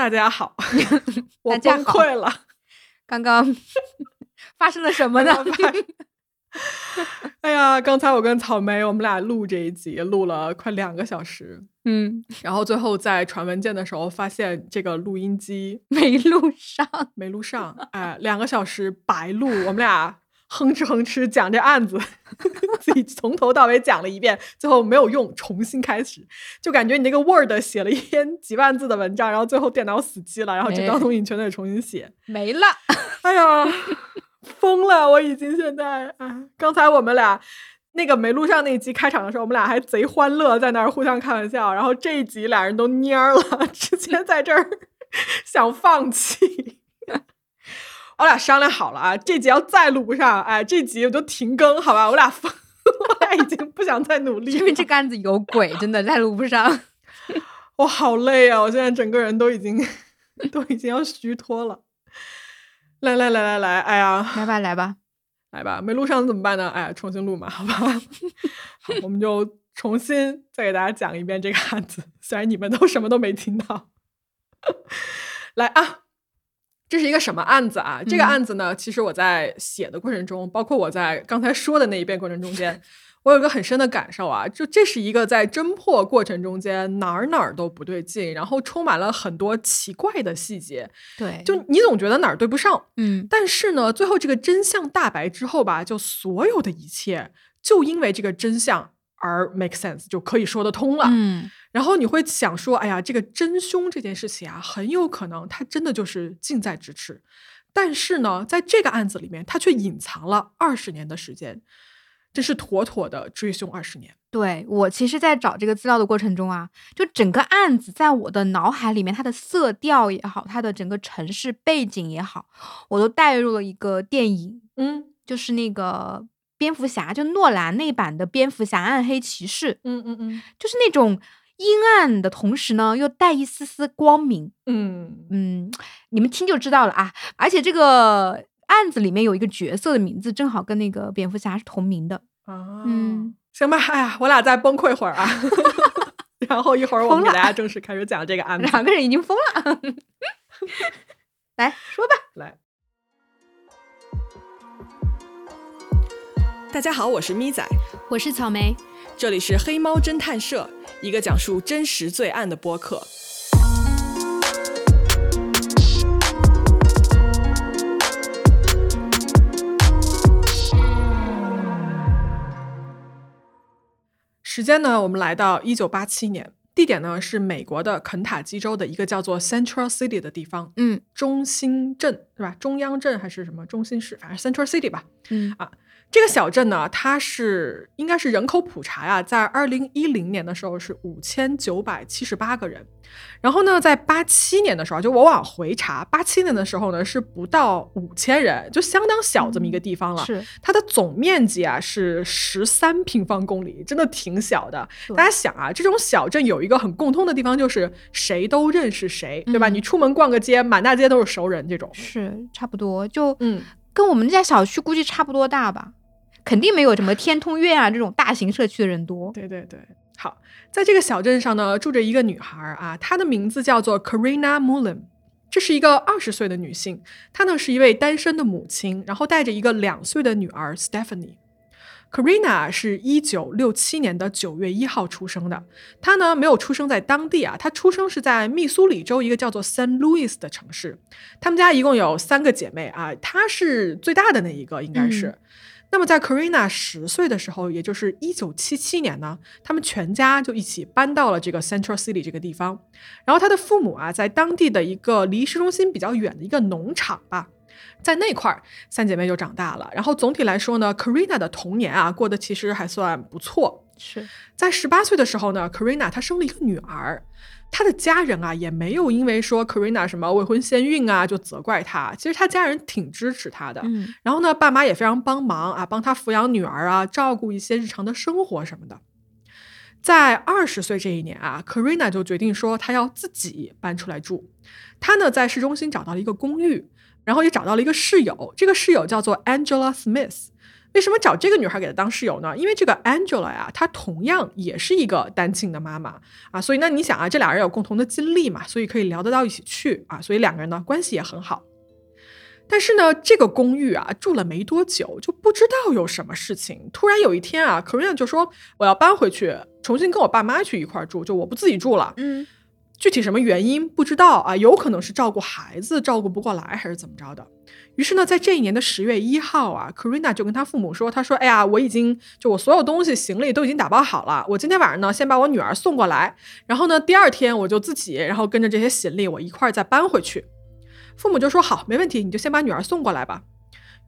大家好，我崩溃了。刚刚 发生了什么呢？哎呀，刚才我跟草莓我们俩录这一集，录了快两个小时，嗯，然后最后在传文件的时候发现这个录音机没录上。没录上，哎，两个小时白录，我们俩哼哧哼哧讲这案子，自己从头到尾讲了一遍，最后没有用，重新开始，就感觉你那个 Word 写了一篇几万字的文章，然后最后电脑死机了，然后整哎张东西全得重新写。没了，哎呀，疯了！我已经现在啊，刚才我们俩那个没录上那一集开场的时候，我们俩还贼欢乐，在那儿互相开玩笑。然后这一集俩人都蔫儿了，直接在这儿 想放弃。我俩商量好了啊，这集要再录不上，哎，这集我就停更，好吧？我俩疯，我俩已经不想再努力了。因为这个案子有鬼，真的再录不上。我好累啊！我现在整个人都已经 都已经要虚脱了。来来来来来，哎呀，来吧，来吧，来吧，没录上怎么办呢？哎，重新录嘛，好吧。好，我们就重新再给大家讲一遍这个案子，虽然你们都什么都没听到。来啊，这是一个什么案子啊？这个嗯。案子呢，其实我在写的过程中，包括我在刚才说的那一遍过程中间，我有一个很深的感受啊，就这是一个在侦破过程中间哪儿哪儿都不对劲，然后充满了很多奇怪的细节，对，就你总觉得哪儿对不上，嗯，但是呢，最后这个真相大白之后吧，就所有的一切就因为这个真相而 make sense，就可以说得通了。嗯，然后你会想说，哎呀，这个真凶这件事情啊，很有可能他真的就是近在咫尺。但是呢，在这个案子里面，他却隐藏了二十年的时间，这是妥妥的追凶二十年。对我其实，在找这个资料的过程中啊，就整个案子在我的脑海里面，它的色调也好，它的整个城市背景也好，我都带入了一个电影，嗯就是那个蝙蝠侠，就诺兰那版的蝙蝠侠暗黑骑士，嗯嗯嗯就是那种阴暗的同时呢，又带一丝丝光明。嗯嗯，你们听就知道了啊。而且这个案子里面有一个角色的名字，正好跟那个蝙蝠侠是同名的。啊，嗯，行吧，哎呀，我俩再崩溃会儿啊，然后一会儿我们给大家正式开始讲这个案 子。两个人已经疯了。来说吧，来，大家好，我是咪仔，我是草莓。这里是黑猫侦探社，一个讲述真实罪案的播客。时间呢，我们来到一九八七年，地点呢是美国的肯塔基州的一个叫做 Central City 的地方，嗯中心镇是吧？中央镇还是什么中心市？反正 Central City 吧。嗯这个小镇呢，它是应该是人口普查呀，在二零一零年的时候是五千九百七十八个人，然后呢，在八七年的时候，就我往回查，八七年的时候呢是不到五千人，就相当小这么一个地方了。是它的总面积啊是十三平方公里，真的挺小的。大家想啊，这种小镇有一个很共通的地方，就是谁都认识谁，对吧？嗯你出门逛个街，满大街都是熟人，这种。是差不多，就嗯，跟我们这家小区估计差不多大吧。肯定没有什么天通苑啊这种大型社区的人多。对对对，好，在这个小镇上呢，住着一个女孩儿啊，她的名字叫做 Karina Mullen。这是一个二十岁的女性，她呢是一位单身的母亲，然后带着一个两岁的女儿 Stephanie。Karina 是一九六七年的九月一号出生的，她呢没有出生在当地啊，她出生是在密苏里州一个叫做 San Luis 的城市。他们家一共有三个姐妹啊，她是最大的那一个，应该是。嗯那么在 Karina 十岁的时候，也就是一九七七年呢，他们全家就一起搬到了这个 Central City 这个地方。然后他的父母啊，在当地的一个离市中心比较远的一个农场吧，在那块儿，三姐妹就长大了。然后总体来说呢，Karina 的童年啊，过得其实还算不错。是，在十八岁的时候呢，Karina 她生了一个女儿。她的家人啊，也没有因为说 Karina 什么未婚先孕啊，就责怪他。其实他家人挺支持他的。嗯然后呢，爸妈也非常帮忙啊，帮他抚养女儿啊，照顾一些日常的生活什么的。在二十岁这一年啊，Karina 就决定说她要自己搬出来住。她呢在市中心找到了一个公寓，然后也找到了一个室友，这个室友叫做 Angela Smith。为什么找这个女孩给她当室友呢？因为这个 Angela 呀，她同样也是一个单亲的妈妈啊，所以那你想啊，这俩人有共同的经历嘛，所以可以聊得到一起去啊，所以两个人呢关系也很好。但是呢，这个公寓啊住了没多久，就不知道有什么事情。突然有一天啊 k a r i n a 就说我要搬回去，重新跟我爸妈去一块住，就我不自己住了。嗯，具体什么原因不知道啊，有可能是照顾孩子照顾不过来，还是怎么着的。于是呢，在这一年的十月一号啊 k a r i n a 就跟他父母说，他说：“哎呀，我已经就我所有东西行李都已经打包好了，我今天晚上呢先把我女儿送过来，然后呢第二天我就自己然后跟着这些行李我一块儿再搬回去。”父母就说好，没问题，你就先把女儿送过来吧。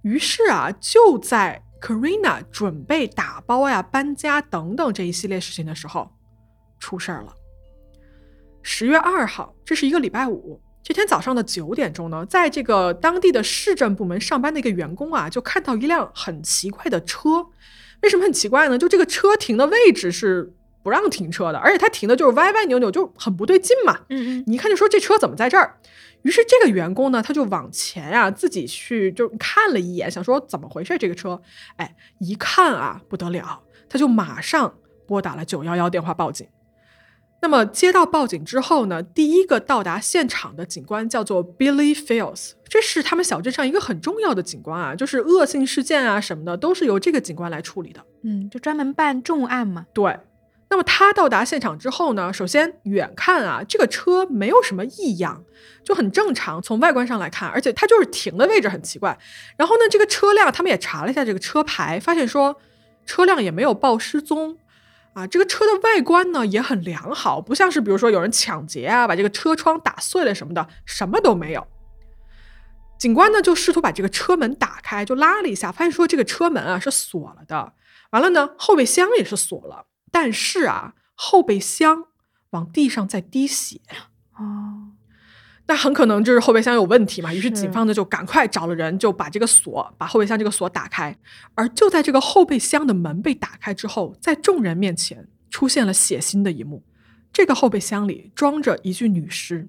于是啊，就在 Karina 准备打包呀、搬家等等这一系列事情的时候，出事儿了。十月二号，这是一个礼拜五，这天早上的九点钟呢，在这个当地的市政部门上班的一个员工啊，就看到一辆很奇怪的车。为什么很奇怪呢？就这个车停的位置是不让停车的，而且它停的就是歪歪扭扭，就很不对劲嘛。嗯嗯，你一看就说这车怎么在这儿？于是这个员工呢，他就往前啊，自己去就看了一眼，想说怎么回事这个车？哎，一看啊，不得了，他就马上拨打了九幺幺电话报警。那么接到报警之后呢，第一个到达现场的警官叫做 Billy Fields，这是他们小镇上一个很重要的警官啊，就是恶性事件啊什么的都是由这个警官来处理的。嗯，就专门办重案嘛。对。那么他到达现场之后呢，首先远看啊，这个车没有什么异样，就很正常。从外观上来看，而且它就是停的位置很奇怪。然后呢，这个车辆他们也查了一下这个车牌，发现说车辆也没有报失踪啊。这个车的外观呢也很良好，不像是比如说有人抢劫啊，把这个车窗打碎了什么的，什么都没有。警官呢就试图把这个车门打开，就拉了一下，发现说这个车门啊是锁了的。完了呢，后备箱也是锁了。但是啊，后备箱往地上在滴血哦，那很可能就是后备箱有问题嘛。于是警方呢就赶快找了人，就把这个锁，把后备箱这个锁打开。而就在这个后备箱的门被打开之后，在众人面前出现了血腥的一幕。这个后备箱里装着一具女尸，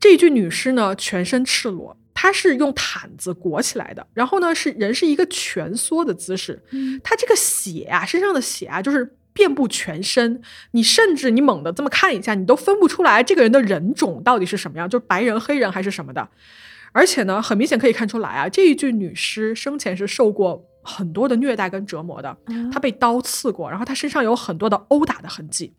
这一具女尸呢全身赤裸，她是用毯子裹起来的，然后呢是人是一个蜷缩的姿势。嗯，她这个血啊，身上的血啊，就是遍布全身，你甚至你猛地这么看一下，你都分不出来这个人的人种到底是什么样，就是白人、黑人还是什么的。而且呢，很明显可以看出来啊，这一具女尸生前是受过很多的虐待跟折磨的，她被刀刺过，然后她身上有很多的殴打的痕迹。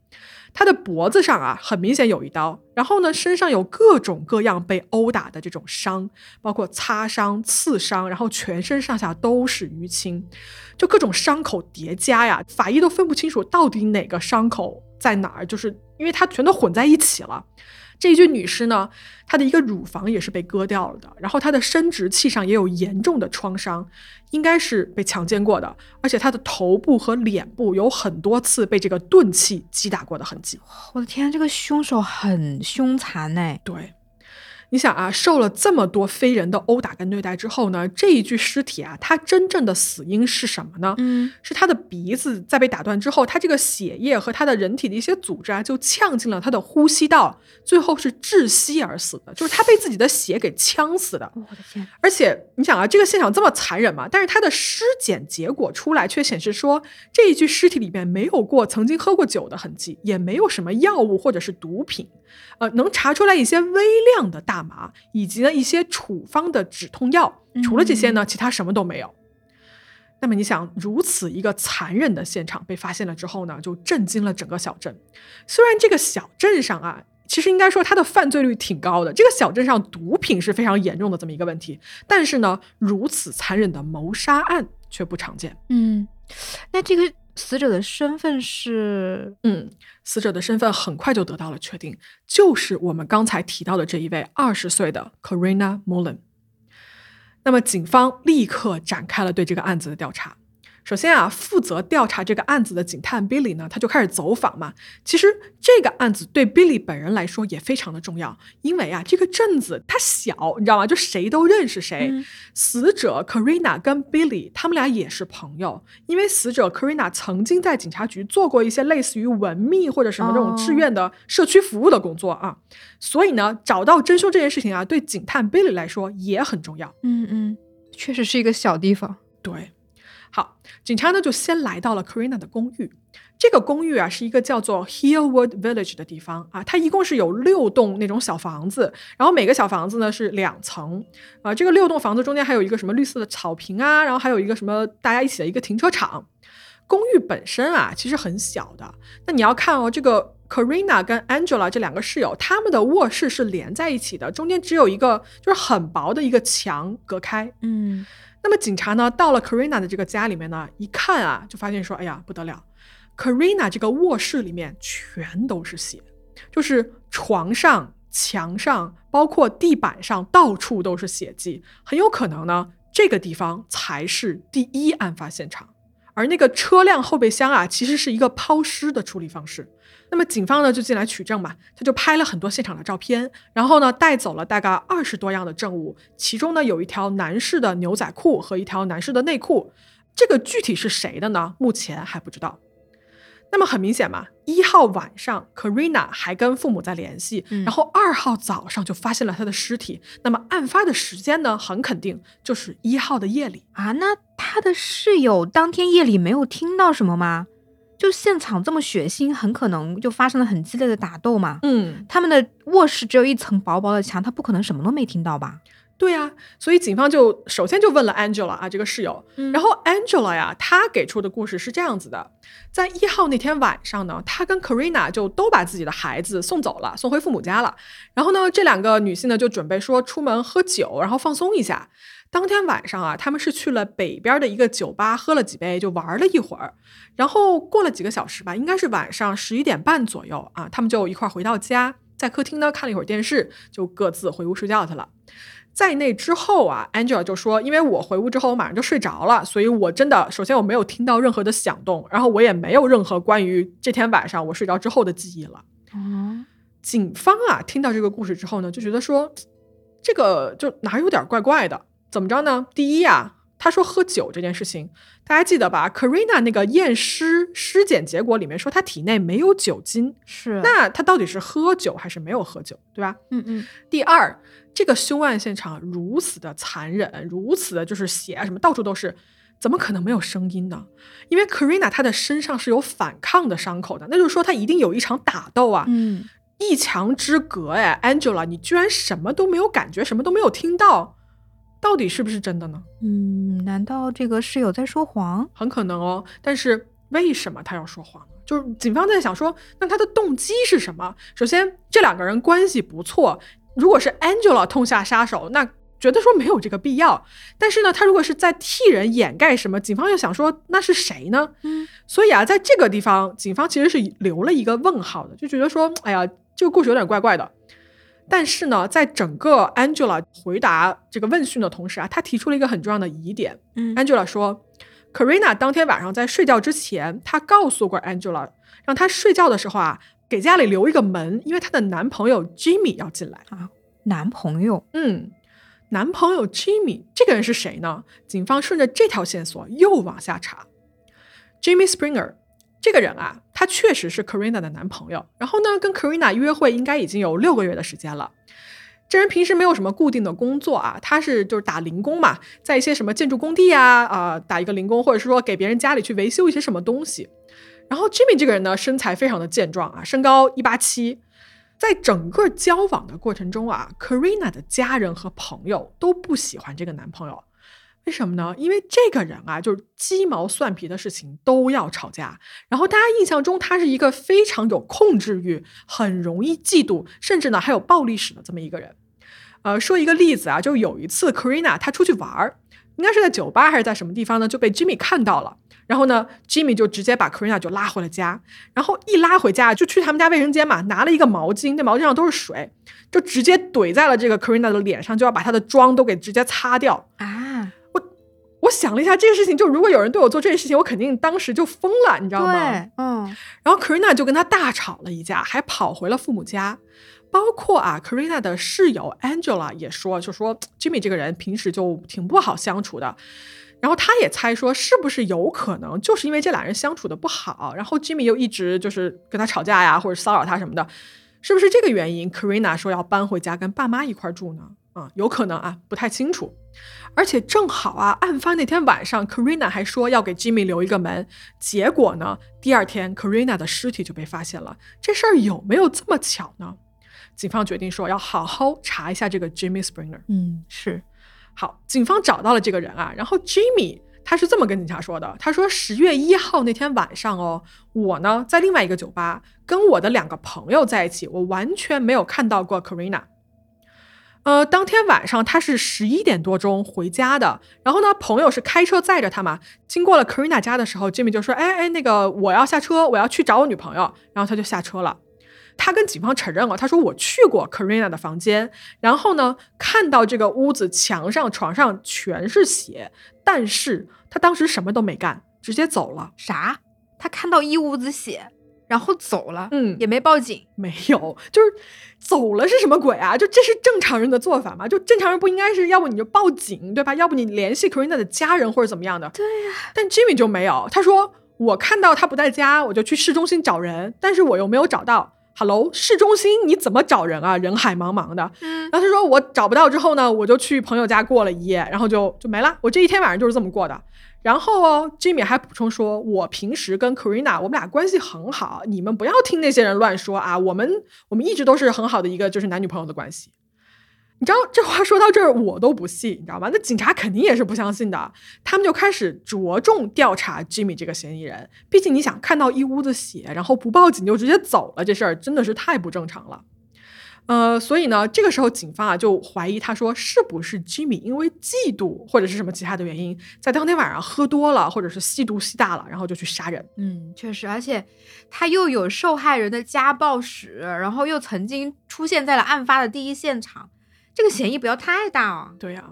他的脖子上啊，很明显有一刀，然后呢，身上有各种各样被殴打的这种伤，包括擦伤、刺伤，然后全身上下都是淤青，就各种伤口叠加呀，法医都分不清楚到底哪个伤口在哪儿，就是因为它全都混在一起了。这一具女尸呢，她的一个乳房也是被割掉了的，然后她的生殖器上也有严重的创伤，应该是被强奸过的，而且她的头部和脸部有很多次被这个钝器击打过的痕迹。我的天，这个凶手很凶残哎。对，你想啊，受了这么多非人的殴打跟虐待之后呢，这一具尸体啊，它真正的死因是什么呢？嗯，是他的鼻子在被打断之后，他这个血液和他的人体的一些组织啊，就呛进了他的呼吸道，最后是窒息而死的，就是他被自己的血给呛死的。我的天，而且你想啊，这个现场这么残忍嘛？但是他的尸检结果出来却显示说，这一具尸体里面没有过曾经喝过酒的痕迹，也没有什么药物或者是毒品，呃，能查出来一些微量的大麻，以及呢一些处方的止痛药。除了这些呢，其他什么都没有。那么你想，如此一个残忍的现场被发现了之后呢，就震惊了整个小镇。虽然这个小镇上啊，其实应该说它的犯罪率挺高的，这个小镇上毒品是非常严重的这么一个问题，但是呢，如此残忍的谋杀案却不常见。嗯，那这个死者的身份是嗯，死者的身份很快就得到了确定，就是我们刚才提到的这一位二十岁的 Corina Mullen。那么，警方立刻展开了对这个案子的调查。首先啊，负责调查这个案子的警探 Billy 呢，他就开始走访嘛。其实这个案子对 Billy 本人来说也非常的重要，因为啊，这个镇子它小，你知道吗？就谁都认识谁。嗯死者 Karina 跟 Billy 他们俩也是朋友，因为死者 Karina 曾经在警察局做过一些类似于文秘或者什么这种志愿的社区服务的工作啊，所以呢，找到真凶这件事情啊，对警探 Billy 来说也很重要。嗯嗯，确实是一个小地方。对，警察呢就先来到了 Karina 的公寓。这个公寓啊是一个叫做 Hillwood Village 的地方啊，它一共是有六栋那种小房子，然后每个小房子呢是两层啊。这个六栋房子中间还有一个什么绿色的草坪啊，然后还有一个什么大家一起的一个停车场。公寓本身啊其实很小的，那你要看哦，这个 Karina 跟 Angela 这两个室友，他们的卧室是连在一起的，中间只有一个就是很薄的一个墙隔开。嗯，那么警察呢到了 Karina 的这个家里面呢，一看啊就发现说，哎呀不得了。Karina 这个卧室里面全都是血，就是床上、墙上，包括地板上，到处都是血迹。很有可能呢，这个地方才是第一案发现场。而那个车辆后备箱啊，其实是一个抛尸的处理方式。那么警方呢就进来取证嘛，他就拍了很多现场的照片，然后呢带走了大概二十多样的证物，其中呢有一条男士的牛仔裤和一条男士的内裤。这个具体是谁的呢？目前还不知道。那么很明显嘛，一号晚上，Karina 还跟父母在联系，然后二号早上就发现了他的尸体。那么案发的时间呢，很肯定就是一号的夜里啊。那他的室友当天夜里没有听到什么吗？就现场这么血腥，很可能就发生了很激烈的打斗嘛。嗯，他们的卧室只有一层薄薄的墙，他不可能什么都没听到吧？对呀，所以警方就首先就问了 Angela 啊，这个室友。然后 Angela 呀，她给出的故事是这样子的：在一号那天晚上呢，她跟 Karina 就都把自己的孩子送走了，送回父母家了。然后呢，这两个女性呢就准备说出门喝酒，然后放松一下。当天晚上啊，他们是去了北边的一个酒吧，喝了几杯，就玩了一会儿。然后过了几个小时吧，应该是晚上十一点半左右啊，他们就一块回到家，在客厅呢看了一会儿电视，就各自回屋睡觉去了。在那之后啊，Angela 就说：“因为我回屋之后，我马上就睡着了，所以我真的首先我没有听到任何的响动，然后我也没有任何关于这天晚上我睡着之后的记忆了。”哦，警方啊，听到这个故事之后呢，就觉得说这个就哪有点怪怪的？怎么着呢？第一啊，他说喝酒这件事情，大家记得吧？Karina 那个验尸尸检结果里面说他体内没有酒精，是那他到底是喝酒还是没有喝酒，对吧？嗯嗯。第二。这个凶案现场如此的残忍，如此的就是血啊什么到处都是，怎么可能没有声音呢？因为 Karina 她的身上是有反抗的伤口的，那就是说她一定有一场打斗啊。嗯，一墙之隔哎，Angela，你居然什么都没有感觉，什么都没有听到，到底是不是真的呢？嗯，难道这个室友在说谎？很可能哦，但是为什么他要说谎呢？就是警方在想说，那他的动机是什么？首先，这两个人关系不错。如果是 Angela 痛下杀手，那觉得说没有这个必要。但是呢，他如果是在替人掩盖什么，警方又想说那是谁呢？嗯，所以啊，在这个地方，警方其实是留了一个问号的，就觉得说，哎呀，这个故事有点怪怪的。但是呢，在整个 Angela 回答这个问讯的同时啊，她提出了一个很重要的疑点。嗯，Angela 说，Karina 当天晚上在睡觉之前，她告诉过 Angela，让她睡觉的时候啊。给家里留一个门，因为她的男朋友 Jimmy 要进来啊。男朋友，嗯，男朋友 Jimmy 这个人是谁呢？警方顺着这条线索又往下查。Jimmy Springer 这个人啊，他确实是 Karina 的男朋友。然后呢，跟 Karina 约会应该已经有六个月的时间了。这人平时没有什么固定的工作啊，他是就是打零工嘛，在一些什么建筑工地啊啊打一个零工，或者是说给别人家里去维修一些什么东西。然后 Jimmy 这个人呢，身材非常的健壮啊，身高一八七。在整个交往的过程中啊，Karina 的家人和朋友都不喜欢这个男朋友，为什么呢？因为这个人啊，就是鸡毛蒜皮的事情都要吵架。然后大家印象中他是一个非常有控制欲、很容易嫉妒，甚至呢还有暴力史的这么一个人。呃，说一个例子啊，就有一次 Karina 她出去玩儿，应该是在酒吧还是在什么地方呢？就被 Jimmy 看到了。然后呢，Jimmy 就直接把 Karina 就拉回了家，然后一拉回家就去他们家卫生间嘛，拿了一个毛巾，那毛巾上都是水，就直接怼在了这个 Karina 的脸上，就要把她的妆都给直接擦掉啊！我我想了一下这个事情，就如果有人对我做这件事情，我肯定当时就疯了，你知道吗？对，嗯。然后 Karina 就跟他大吵了一架，还跑回了父母家，包括啊，Karina 的室友 Angela 也说，就说 Jimmy 这个人平时就挺不好相处的。然后他也猜说，是不是有可能就是因为这俩人相处的不好，然后 Jimmy 又一直就是跟他吵架呀，或者骚扰他什么的，是不是这个原因？Karina 说要搬回家跟爸妈一块住呢？啊，有可能啊，不太清楚。而且正好啊，案发那天晚上，Karina 还说要给 Jimmy 留一个门。结果呢，第二天 Karina 的尸体就被发现了。这事儿有没有这么巧呢？警方决定说要好好查一下这个 Jimmy Springer。嗯，是。好，警方找到了这个人啊，然后 Jimmy 他是这么跟警察说的：他说十月一号那天晚上哦，我呢在另外一个酒吧跟我的两个朋友在一起，我完全没有看到过 Karina。呃，当天晚上他是十一点多钟回家的，然后呢，朋友是开车载着他嘛。经过了 Karina 家的时候，Jimmy 就说：“哎哎，那个我要下车，我要去找我女朋友。”然后他就下车了。他跟警方承认了，他说：“我去过 Karina 的房间，然后呢，看到这个屋子墙上、床上全是血，但是他当时什么都没干，直接走了。”啥？他看到一屋子血？然后走了，嗯，也没报警，没有，就是走了是什么鬼啊？就这是正常人的做法吗？就正常人不应该是要不你就报警，对吧？要不你联系 Karina 的家人或者怎么样的？对呀。但 Jimmy 就没有，他说我看到他不在家，我就去市中心找人，但是我又没有找到。Hello，市中心你怎么找人啊？人海茫茫的。嗯。然后他说我找不到之后呢，我就去朋友家过了一夜，然后就就没了。我这一天晚上就是这么过的。然后哦，Jimmy 还补充说：“我平时跟 Karina 我们俩关系很好，你们不要听那些人乱说啊。我们我们一直都是很好的一个就是男女朋友的关系。”你知道这话说到这儿我都不信，你知道吗？那警察肯定也是不相信的，他们就开始着重调查 Jimmy 这个嫌疑人。毕竟你想看到一屋子血，然后不报警就直接走了，这事儿真的是太不正常了。呃，所以呢，这个时候警方啊就怀疑，他说是不是 Jimmy 因为嫉妒或者是什么其他的原因，在当天晚上喝多了，或者是吸毒吸大了，然后就去杀人。嗯，确实，而且他又有受害人的家暴史，然后又曾经出现在了案发的第一现场，这个嫌疑不要太大啊。对呀。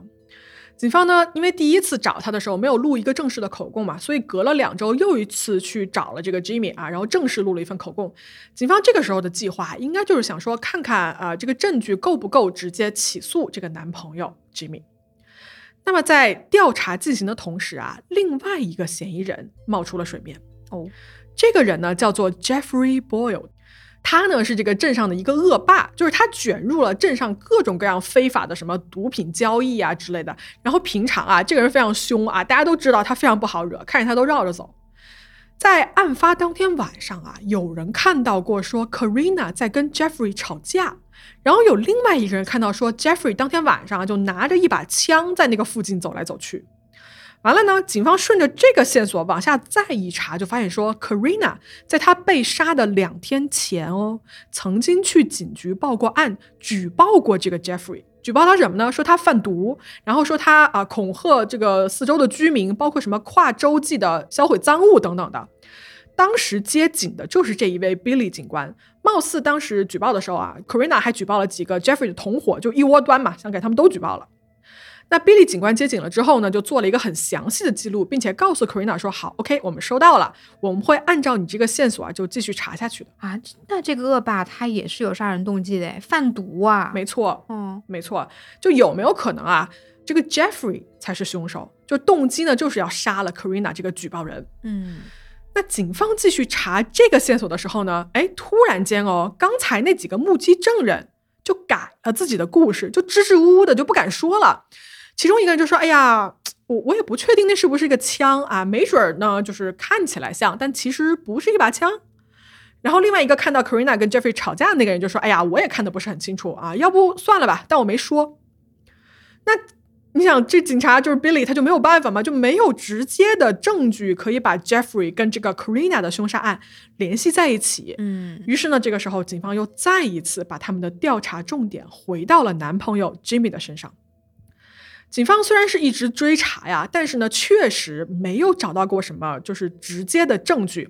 警方呢，因为第一次找他的时候没有录一个正式的口供嘛，所以隔了两周又一次去找了这个 Jimmy 啊，然后正式录了一份口供。警方这个时候的计划应该就是想说，看看啊这个证据够不够直接起诉这个男朋友 Jimmy。那么在调查进行的同时啊，另外一个嫌疑人冒出了水面哦，这个人呢叫做 Jeffrey Boyle。他呢是这个镇上的一个恶霸，就是他卷入了镇上各种各样非法的什么毒品交易啊之类的。然后平常啊，这个人非常凶啊，大家都知道他非常不好惹，看见他都绕着走。在案发当天晚上啊，有人看到过说 Karina 在跟 Jeffrey 吵架，然后有另外一个人看到说 Jeffrey 当天晚上就拿着一把枪在那个附近走来走去。完了呢，警方顺着这个线索往下再一查，就发现说，Karina 在她被杀的两天前哦，曾经去警局报过案，举报过这个 Jeffrey，举报他什么呢？说他贩毒，然后说他啊恐吓这个四周的居民，包括什么跨洲际的销毁赃物等等的。当时接警的就是这一位 Billy 警官，貌似当时举报的时候啊，Karina 还举报了几个 Jeffrey 的同伙，就一窝端嘛，想给他们都举报了。那 Billy 警官接警了之后呢，就做了一个很详细的记录，并且告诉 Karina 说：“好，OK，我们收到了，我们会按照你这个线索啊，就继续查下去的啊。”那这个恶霸他也是有杀人动机的，贩毒啊？没错，嗯，没错。就有没有可能啊，这个 Jeffrey 才是凶手？就动机呢，就是要杀了 Karina 这个举报人。嗯，那警方继续查这个线索的时候呢，哎，突然间哦，刚才那几个目击证人就改了自己的故事，就支支吾吾的就不敢说了。其中一个人就说：“哎呀，我我也不确定那是不是一个枪啊，没准儿呢，就是看起来像，但其实不是一把枪。”然后另外一个看到 Karina 跟 Jeffrey 吵架的那个人就说：“哎呀，我也看的不是很清楚啊，要不算了吧。”但我没说。那你想，这警察就是 Billy，他就没有办法嘛，就没有直接的证据可以把 Jeffrey 跟这个 Karina 的凶杀案联系在一起。嗯，于是呢，这个时候警方又再一次把他们的调查重点回到了男朋友 Jimmy 的身上。警方虽然是一直追查呀，但是呢，确实没有找到过什么就是直接的证据。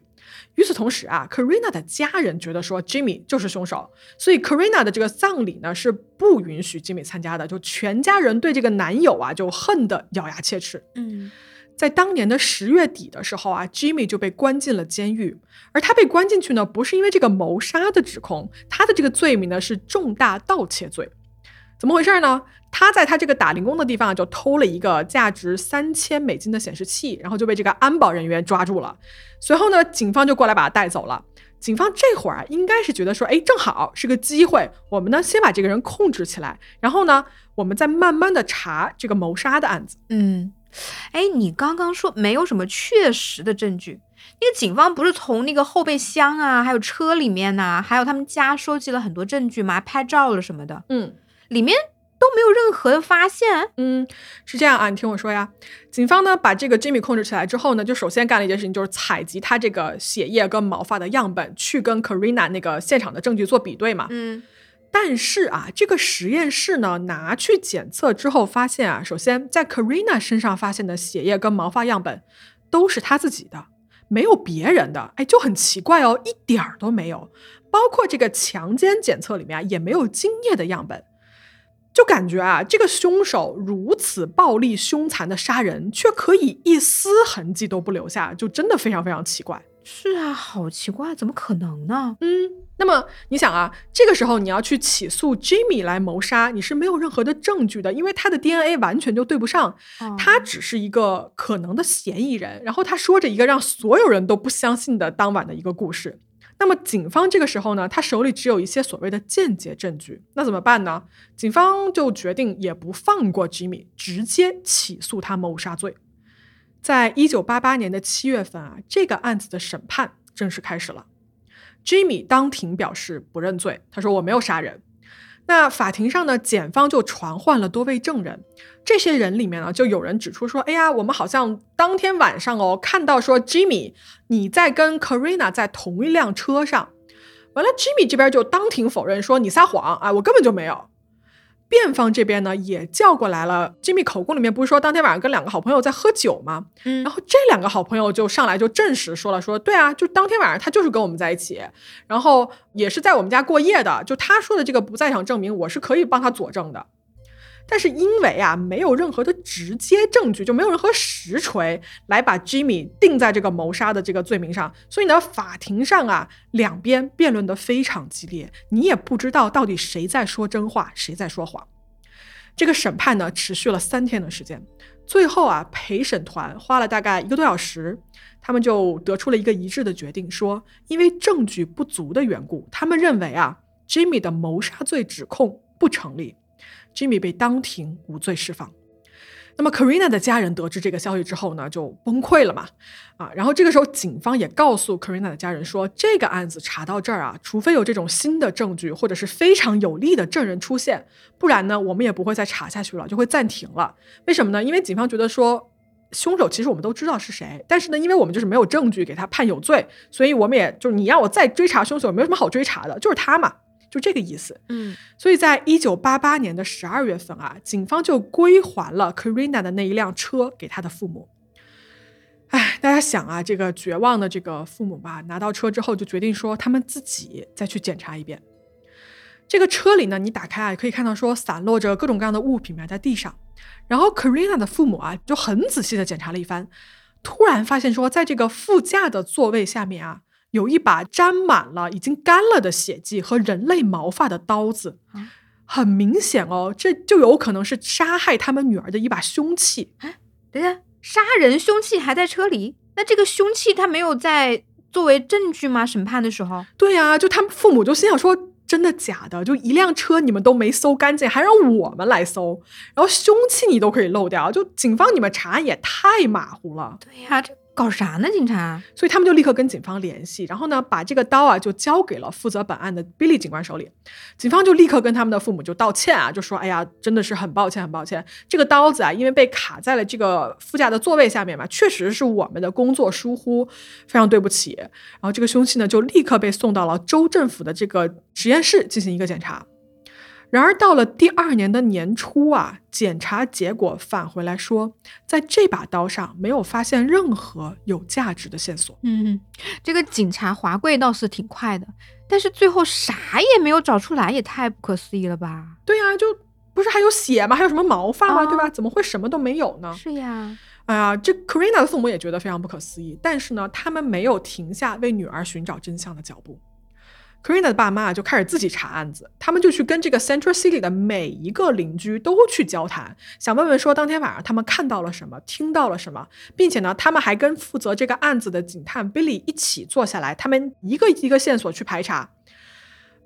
与此同时啊，Karina 的家人觉得说 Jimmy 就是凶手，所以 Karina 的这个葬礼呢是不允许 Jimmy 参加的。就全家人对这个男友啊就恨得咬牙切齿。嗯，在当年的十月底的时候啊，Jimmy 就被关进了监狱，而他被关进去呢，不是因为这个谋杀的指控，他的这个罪名呢是重大盗窃罪。怎么回事呢？他在他这个打零工的地方就偷了一个价值三千美金的显示器，然后就被这个安保人员抓住了。随后呢，警方就过来把他带走了。警方这会儿啊，应该是觉得说，哎，正好是个机会，我们呢先把这个人控制起来，然后呢，我们再慢慢的查这个谋杀的案子。嗯，哎，你刚刚说没有什么确实的证据，那个警方不是从那个后备箱啊，还有车里面呐、还有他们家收集了很多证据吗？拍照了什么的，嗯里面都没有任何的发现。嗯，是这样啊，你听我说呀。警方呢把这个 Jimmy 控制起来之后呢，就首先干了一件事情，就是采集他这个血液跟毛发的样本，去跟 Karina 那个现场的证据做比对嘛。嗯但是啊，这个实验室呢拿去检测之后，发现啊，首先在 Karina 身上发现的血液跟毛发样本都是他自己的，没有别人的，哎，就很奇怪哦，一点儿都没有。包括这个强奸检测里面啊，也没有精液的样本，就感觉啊，这个凶手如此暴力凶残的杀人，却可以一丝痕迹都不留下，就真的非常非常奇怪。是啊，好奇怪，怎么可能呢？嗯，那么你想啊，这个时候你要去起诉 Jimmy 来谋杀，你是没有任何的证据的，因为他的 DNA 完全就对不上，哦他只是一个可能的嫌疑人，然后他说着一个让所有人都不相信的当晚的一个故事。那么警方这个时候呢，他手里只有一些所谓的间接证据，那怎么办呢？警方就决定也不放过 Jimmy，直接起诉他谋杀罪。在一九八八年的七月份啊，这个案子的审判正式开始了。Jimmy 当庭表示不认罪，他说我没有杀人。那法庭上呢，检方就传唤了多位证人，这些人里面呢，就有人指出说，哎呀，我们好像当天晚上哦，看到说 Jimmy 你在跟 Karina 在同一辆车上，完了 Jimmy 这边就当庭否认说你撒谎啊，我根本就没有。辩方这边呢也叫过来了，Jimmy 口供里面不是说当天晚上跟两个好朋友在喝酒吗？嗯然后这两个好朋友就上来就证实说了说，对啊，就当天晚上他就是跟我们在一起，然后也是在我们家过夜的。就他说的这个不在场证明，我是可以帮他佐证的。但是因为啊没有任何的直接证据，就没有任何实锤来把 Jimmy 定在这个谋杀的这个罪名上，所以呢，法庭上啊两边辩论的非常激烈，你也不知道到底谁在说真话，谁在说谎。这个审判呢持续了三天的时间，最后啊陪审团花了大概一个多小时，他们就得出了一个一致的决定，说因为证据不足的缘故，他们认为啊 Jimmy 的谋杀罪指控不成立，Jimmy 被当庭无罪释放。那么 Karina 的家人得知这个消息之后呢，就崩溃了嘛，啊，然后这个时候警方也告诉 Karina 的家人说，这个案子查到这儿啊，除非有这种新的证据或者是非常有力的证人出现，不然呢，我们也不会再查下去了，就会暂停了。为什么呢？因为警方觉得说。凶手其实我们都知道是谁，但是呢，因为我们就是没有证据给他判有罪，所以我们也就是你让我再追查凶手，没有什么好追查的，就是他嘛，就这个意思。嗯所以在一九八八年的十二月份啊，警方就归还了 Karina 的那一辆车给他的父母。哎，大家想啊，这个绝望的这个父母吧，拿到车之后就决定说，他们自己再去检查一遍。这个车里呢，你打开啊，可以看到说散落着各种各样的物品埋在地上。然后 Karina 的父母啊，就很仔细的检查了一番，突然发现说，在这个副驾的座位下面啊，有一把沾满了已经干了的血迹和人类毛发的刀子啊，很明显哦，这就有可能是杀害他们女儿的一把凶器。哎等等，杀人凶器还在车里，那这个凶器他没有在作为证据吗？审判的时候，对呀、就他们父母就心想说。真的假的？就一辆车你们都没搜干净，还让我们来搜，然后凶器你都可以漏掉，就警方你们查案也太马虎了。对呀、这搞啥呢？警察？所以他们就立刻跟警方联系，然后呢，把这个刀啊就交给了负责本案的 Billy 警官手里。警方就立刻跟他们的父母就道歉啊，就说：“哎呀，真的是很抱歉，很抱歉，这个刀子啊，因为被卡在了这个副驾的座位下面嘛，确实是我们的工作疏忽，非常对不起。”然后这个凶器呢，就立刻被送到了州政府的这个实验室进行一个检查。然而到了第二年的年初啊，检查结果返回来说，在这把刀上没有发现任何有价值的线索。嗯，这个警察华贵倒是挺快的，但是最后啥也没有找出来，也太不可思议了吧？对呀、就不是还有血吗？还有什么毛发吗？啊对吧？怎么会什么都没有呢？是呀，哎呀，这 Karina 的父母也觉得非常不可思议，但是呢，他们没有停下为女儿寻找真相的脚步。Karina 的爸妈就开始自己查案子，他们就去跟这个 Central City 的每一个邻居都去交谈，想问问说当天晚上他们看到了什么，听到了什么，并且呢，他们还跟负责这个案子的警探 Billy 一起坐下来，他们一个一个线索去排查。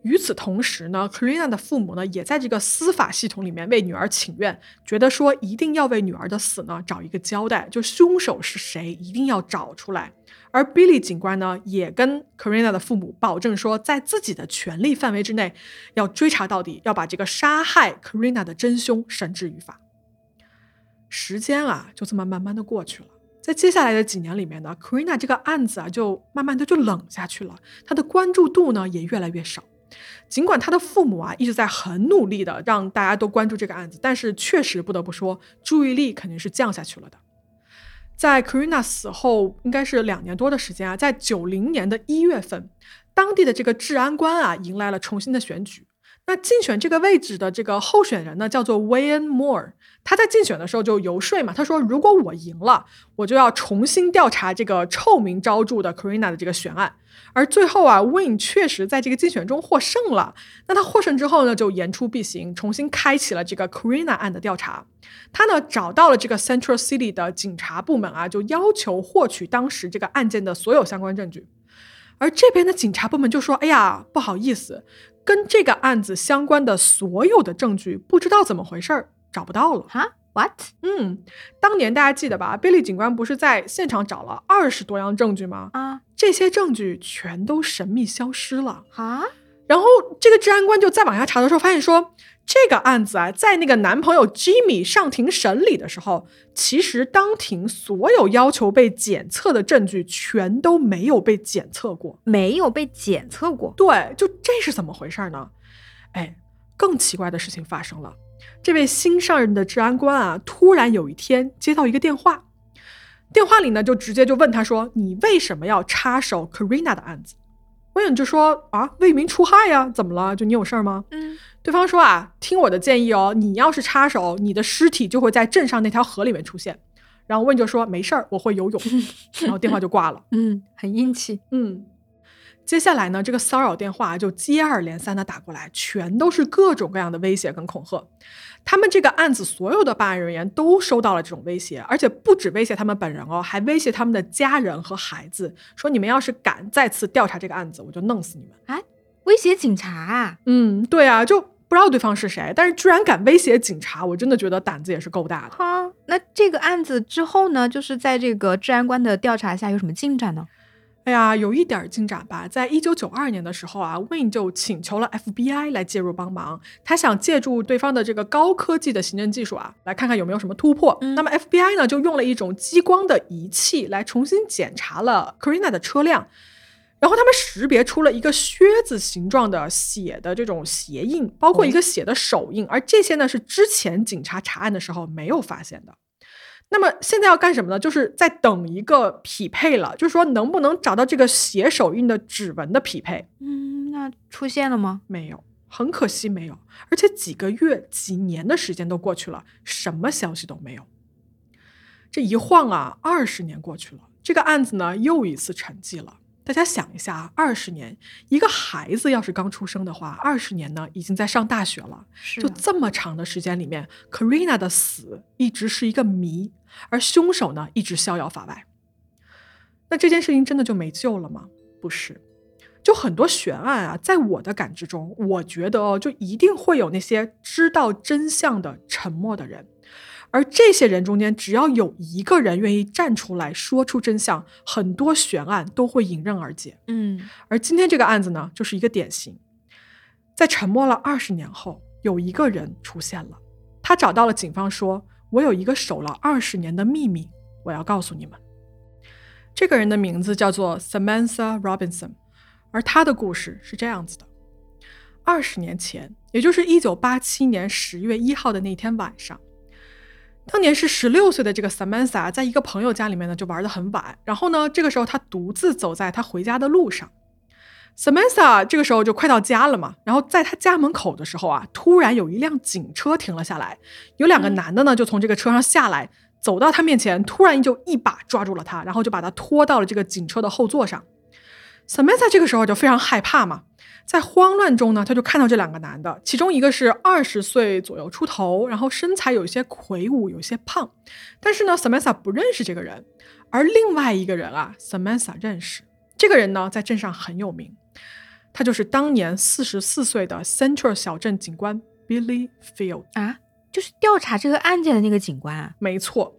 与此同时呢，Karina 的父母呢也在这个司法系统里面为女儿请愿，觉得说一定要为女儿的死呢找一个交代，就凶手是谁一定要找出来。而 Billy 警官呢也跟 Karina 的父母保证说，在自己的权力范围之内要追查到底，要把这个杀害 Karina 的真凶绳之于法。时间啊就这么慢慢的过去了，在接下来的几年里面呢，Karina 这个案子啊就慢慢的就冷下去了，他的关注度呢也越来越少。尽管他的父母啊一直在很努力的让大家都关注这个案子，但是确实不得不说，注意力肯定是降下去了的。在 Karina 死后，应该是两年多的时间啊，在九零年的一月份，当地的这个治安官啊迎来了重新的选举。那竞选这个位置的这个候选人呢，叫做 Wayne Moore。他在竞选的时候就游说嘛，他说如果我赢了，我就要重新调查这个臭名昭著的 Karina 的这个悬案。而最后啊，Wayne 确实在这个竞选中获胜了。那他获胜之后呢，就言出必行，重新开启了这个 Karina 案的调查。他呢找到了这个 Central City 的警察部门啊，就要求获取当时这个案件的所有相关证据。而这边的警察部门就说：“哎呀，不好意思，跟这个案子相关的所有的证据，不知道怎么回事儿，找不到了。”哈，what？嗯，当年大家记得吧？贝利警官不是在现场找了二十多样证据吗？啊这些证据全都神秘消失了。啊，然后这个治安官就再往下查的时候，发现说这个案子啊，在那个男朋友 Jimmy 上庭审理的时候，其实当庭所有要求被检测的证据全都没有被检测过。没有被检测过。对，就这是怎么回事呢？哎，更奇怪的事情发生了，这位新上任的治安官啊，突然有一天接到一个电话，电话里呢就直接就问他说：“你为什么要插手 Karina 的案子？”威廉就说：“啊，为民除害呀，怎么了？就你有事儿吗？”嗯，对方说：“啊，听我的建议哦，你要是插手，你的尸体就会在镇上那条河里面出现。”然后问就说：“没事儿，我会游泳。” 然后电话就挂了。嗯，很硬气。嗯，接下来呢，这个骚扰电话就接二连三的打过来，全都是各种各样的威胁跟恐吓。他们这个案子所有的办案人员都收到了这种威胁，而且不止威胁他们本人哦，还威胁他们的家人和孩子，说你们要是敢再次调查这个案子，我就弄死你们。威胁警察啊？嗯，对啊，就不知道对方是谁，但是居然敢威胁警察，我真的觉得胆子也是够大的。哈，那这个案子之后呢？就是在这个治安官的调查下有什么进展呢？哎呀，有一点儿进展吧。在一九九二年的时候啊，Wayne 就请求了 FBI 来介入帮忙，他想借助对方的这个高科技的刑侦技术啊，来看看有没有什么突破。嗯那么 FBI 呢，就用了一种激光的仪器来重新检查了 Karina 的车辆，然后他们识别出了一个靴子形状的血的这种鞋印，包括一个血的手印，而这些呢是之前警察查案的时候没有发现的。那么现在要干什么呢？就是在等一个匹配了，就是说能不能找到这个血手印的指纹的匹配？嗯，那出现了吗？没有，很可惜没有。而且几个月、几年的时间都过去了，什么消息都没有。这一晃啊，二十年过去了，这个案子呢又一次沉寂了。大家想一下啊，二十年，一个孩子要是刚出生的话，二十年呢已经在上大学了。是就这么长的时间里面，Karina 的死一直是一个谜，而凶手呢一直逍遥法外。那这件事情真的就没救了吗？不是，就很多悬案啊，在我的感知中，我觉得哦，就一定会有那些知道真相的沉默的人，而这些人中间，只要有一个人愿意站出来说出真相，很多悬案都会迎刃而解。嗯而今天这个案子呢，就是一个典型。在沉默了二十年后，有一个人出现了，他找到了警方说：“我有一个守了二十年的秘密，我要告诉你们。”这个人的名字叫做 Samantha Robinson，而他的故事是这样子的：二十年前，也就是一九八七年十月一号的那天晚上，当年是十六岁的这个 Samantha 在一个朋友家里面呢，就玩得很晚。然后呢，这个时候她独自走在她回家的路上。Samantha 这个时候就快到家了嘛，然后在她家门口的时候啊，突然有一辆警车停了下来，有两个嗯男的呢就从这个车上下来，走到她面前，突然就一把抓住了她，然后就把她拖到了这个警车的后座上。Samantha 这个时候就非常害怕嘛，在慌乱中呢，他就看到这两个男的，其中一个是二十岁左右出头，然后身材有些魁梧，有些胖，但是呢，Samantha 不认识这个人，而另外一个人啊，Samantha 认识，这个人呢在镇上很有名，他就是当年四十四岁的 Central 小镇警官 Billy Field 啊，就是调查这个案件的那个警官啊，没错。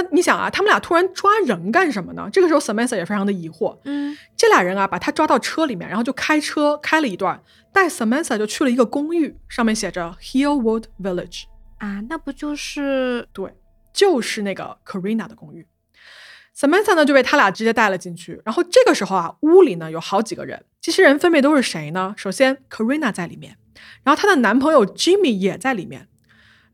那你想啊，他们俩突然抓人干什么呢？这个时候，Samantha 也非常的疑惑。嗯，这俩人啊，把他抓到车里面，然后就开车开了一段，带 Samantha 就去了一个公寓，上面写着 Hillwood Village。啊，那不就是对，就是那个 Karina 的公寓。Samantha 呢就被他俩直接带了进去。然后这个时候啊，屋里呢有好几个人，这些人分别都是谁呢？首先，Karina 在里面，然后她的男朋友 Jimmy 也在里面。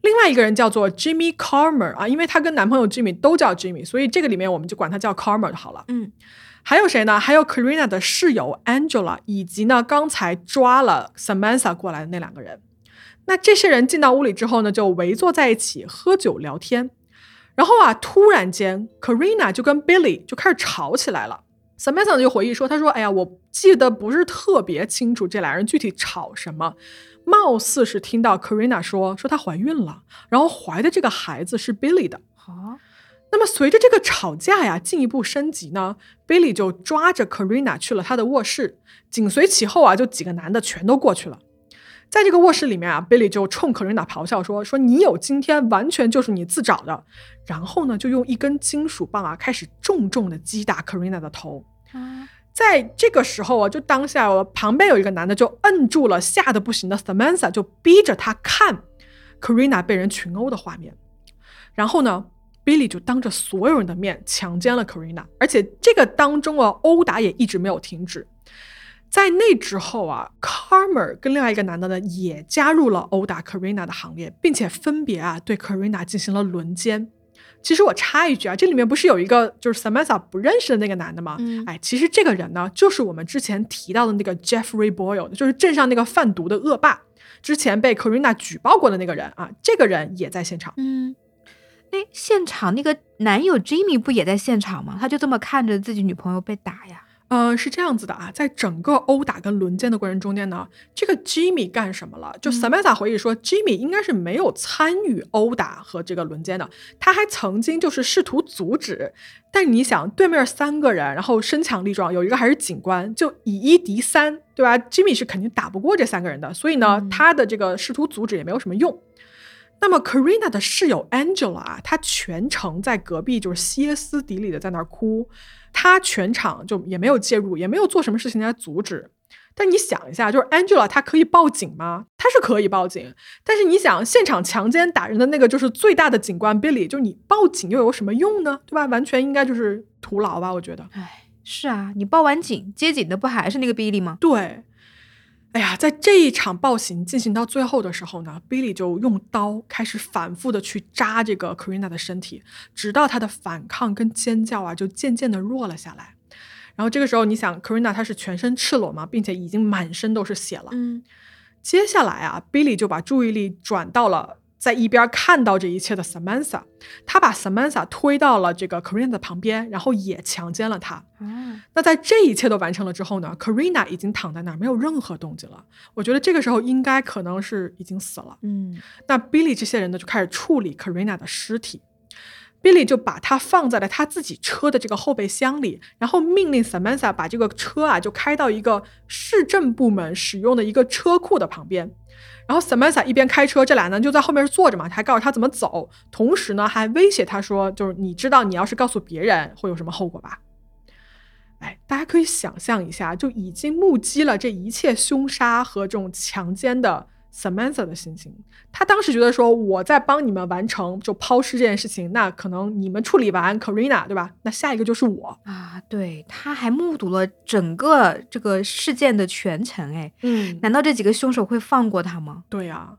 另外一个人叫做 Jimmy Carmer 啊，因为她跟男朋友 Jimmy 都叫 Jimmy，所以这个里面我们就管他叫 Carmer 就好了。嗯，还有谁呢？还有 Karina 的室友 Angela，以及呢刚才抓了 Samantha 过来的那两个人。那这些人进到屋里之后呢，就围坐在一起喝酒聊天。然后啊，突然间 Karina 就跟 Billy 就开始吵起来了。Samantha 就回忆说：“他说，哎呀，我记得不是特别清楚这俩人具体吵什么。”貌似是听到 Karina 说说她怀孕了，然后怀的这个孩子是 Billy 的。啊，那么随着这个吵架呀进一步升级呢，Billy 就抓着 Karina 去了他的卧室，紧随其后啊就几个男的全都过去了。在这个卧室里面啊，Billy 就冲 Karina 咆哮说说你有今天完全就是你自找的。然后呢就用一根金属棒啊开始重重的击打 Karina 的头。啊，在这个时候啊，就当下我旁边有一个男的就摁住了吓得不行的 Samantha，就逼着他看 Karina 被人群殴的画面。然后呢，Billy 就当着所有人的面强奸了 Karina，而且这个当中啊，殴打也一直没有停止。在那之后啊，Carmer 跟另外一个男的呢也加入了殴打 Karina 的行列，并且分别啊对 Karina 进行了轮奸。其实我插一句啊，这里面不是有一个就是 Samantha 不认识的那个男的吗？嗯哎，其实这个人呢，就是我们之前提到的那个 Jeffrey Boyle，就是镇上那个贩毒的恶霸，之前被 Karina 举报过的那个人啊，这个人也在现场。嗯，哎，现场那个男友 Jimmy 不也在现场吗？他就这么看着自己女朋友被打呀？呃，是这样子的啊，在整个殴打跟轮奸的过程中间呢，这个 Jimmy 干什么了？就 Samantha 回忆说、j i m m y 应该是没有参与殴打和这个轮奸的，他还曾经就是试图阻止。但你想，对面三个人，然后身强力壮，有一个还是警官，就以一敌三，对吧？Jimmy 是肯定打不过这三个人的，所以呢，嗯他的这个试图阻止也没有什么用。那么 Karina 的室友 Angela 啊，她全程在隔壁就是歇斯底里的在那儿哭，她全场就也没有介入，也没有做什么事情来阻止。但你想一下，就是 Angela 她可以报警吗？她是可以报警，但是你想，现场强奸打人的那个就是最大的警官 Billy，就是你报警又有什么用呢？对吧？完全应该就是徒劳吧，我觉得。哎，是啊，你报完警，接警的不还是那个 Billy 吗？对，哎呀，在这一场暴行进行到最后的时候呢，Billy 就用刀开始反复的去扎这个 Karina 的身体，直到她的反抗跟尖叫啊，就渐渐的弱了下来。然后这个时候，你想，Karina 她是全身赤裸嘛，并且已经满身都是血了。嗯接下来啊，Billy 就把注意力转到了在一边看到这一切的 Samantha，他把 Samantha 推到了这个 Karina 的旁边，然后也强奸了她。啊，那在这一切都完成了之后呢，Karina 已经躺在那儿，没有任何动静了。我觉得这个时候应该可能是已经死了。嗯那 Billy 这些人呢就开始处理 Karina 的尸体。Billy 就把它放在了他自己车的这个后备箱里，然后命令 Samantha 把这个车啊就开到一个市政部门使用的一个车库的旁边。然后 Samantha 一边开车，这俩人就在后面坐着嘛，还告诉他怎么走，同时呢还威胁他说，就是你知道你要是告诉别人会有什么后果吧？哎，大家可以想象一下，就已经目击了这一切凶杀和这种强奸的 Samantha 的心情。他当时觉得说，我在帮你们完成就抛尸这件事情，那可能你们处理完 Karina 对吧？那下一个就是我。啊，对，他还目睹了整个这个事件的全程，哎，嗯，难道这几个凶手会放过他吗？对呀、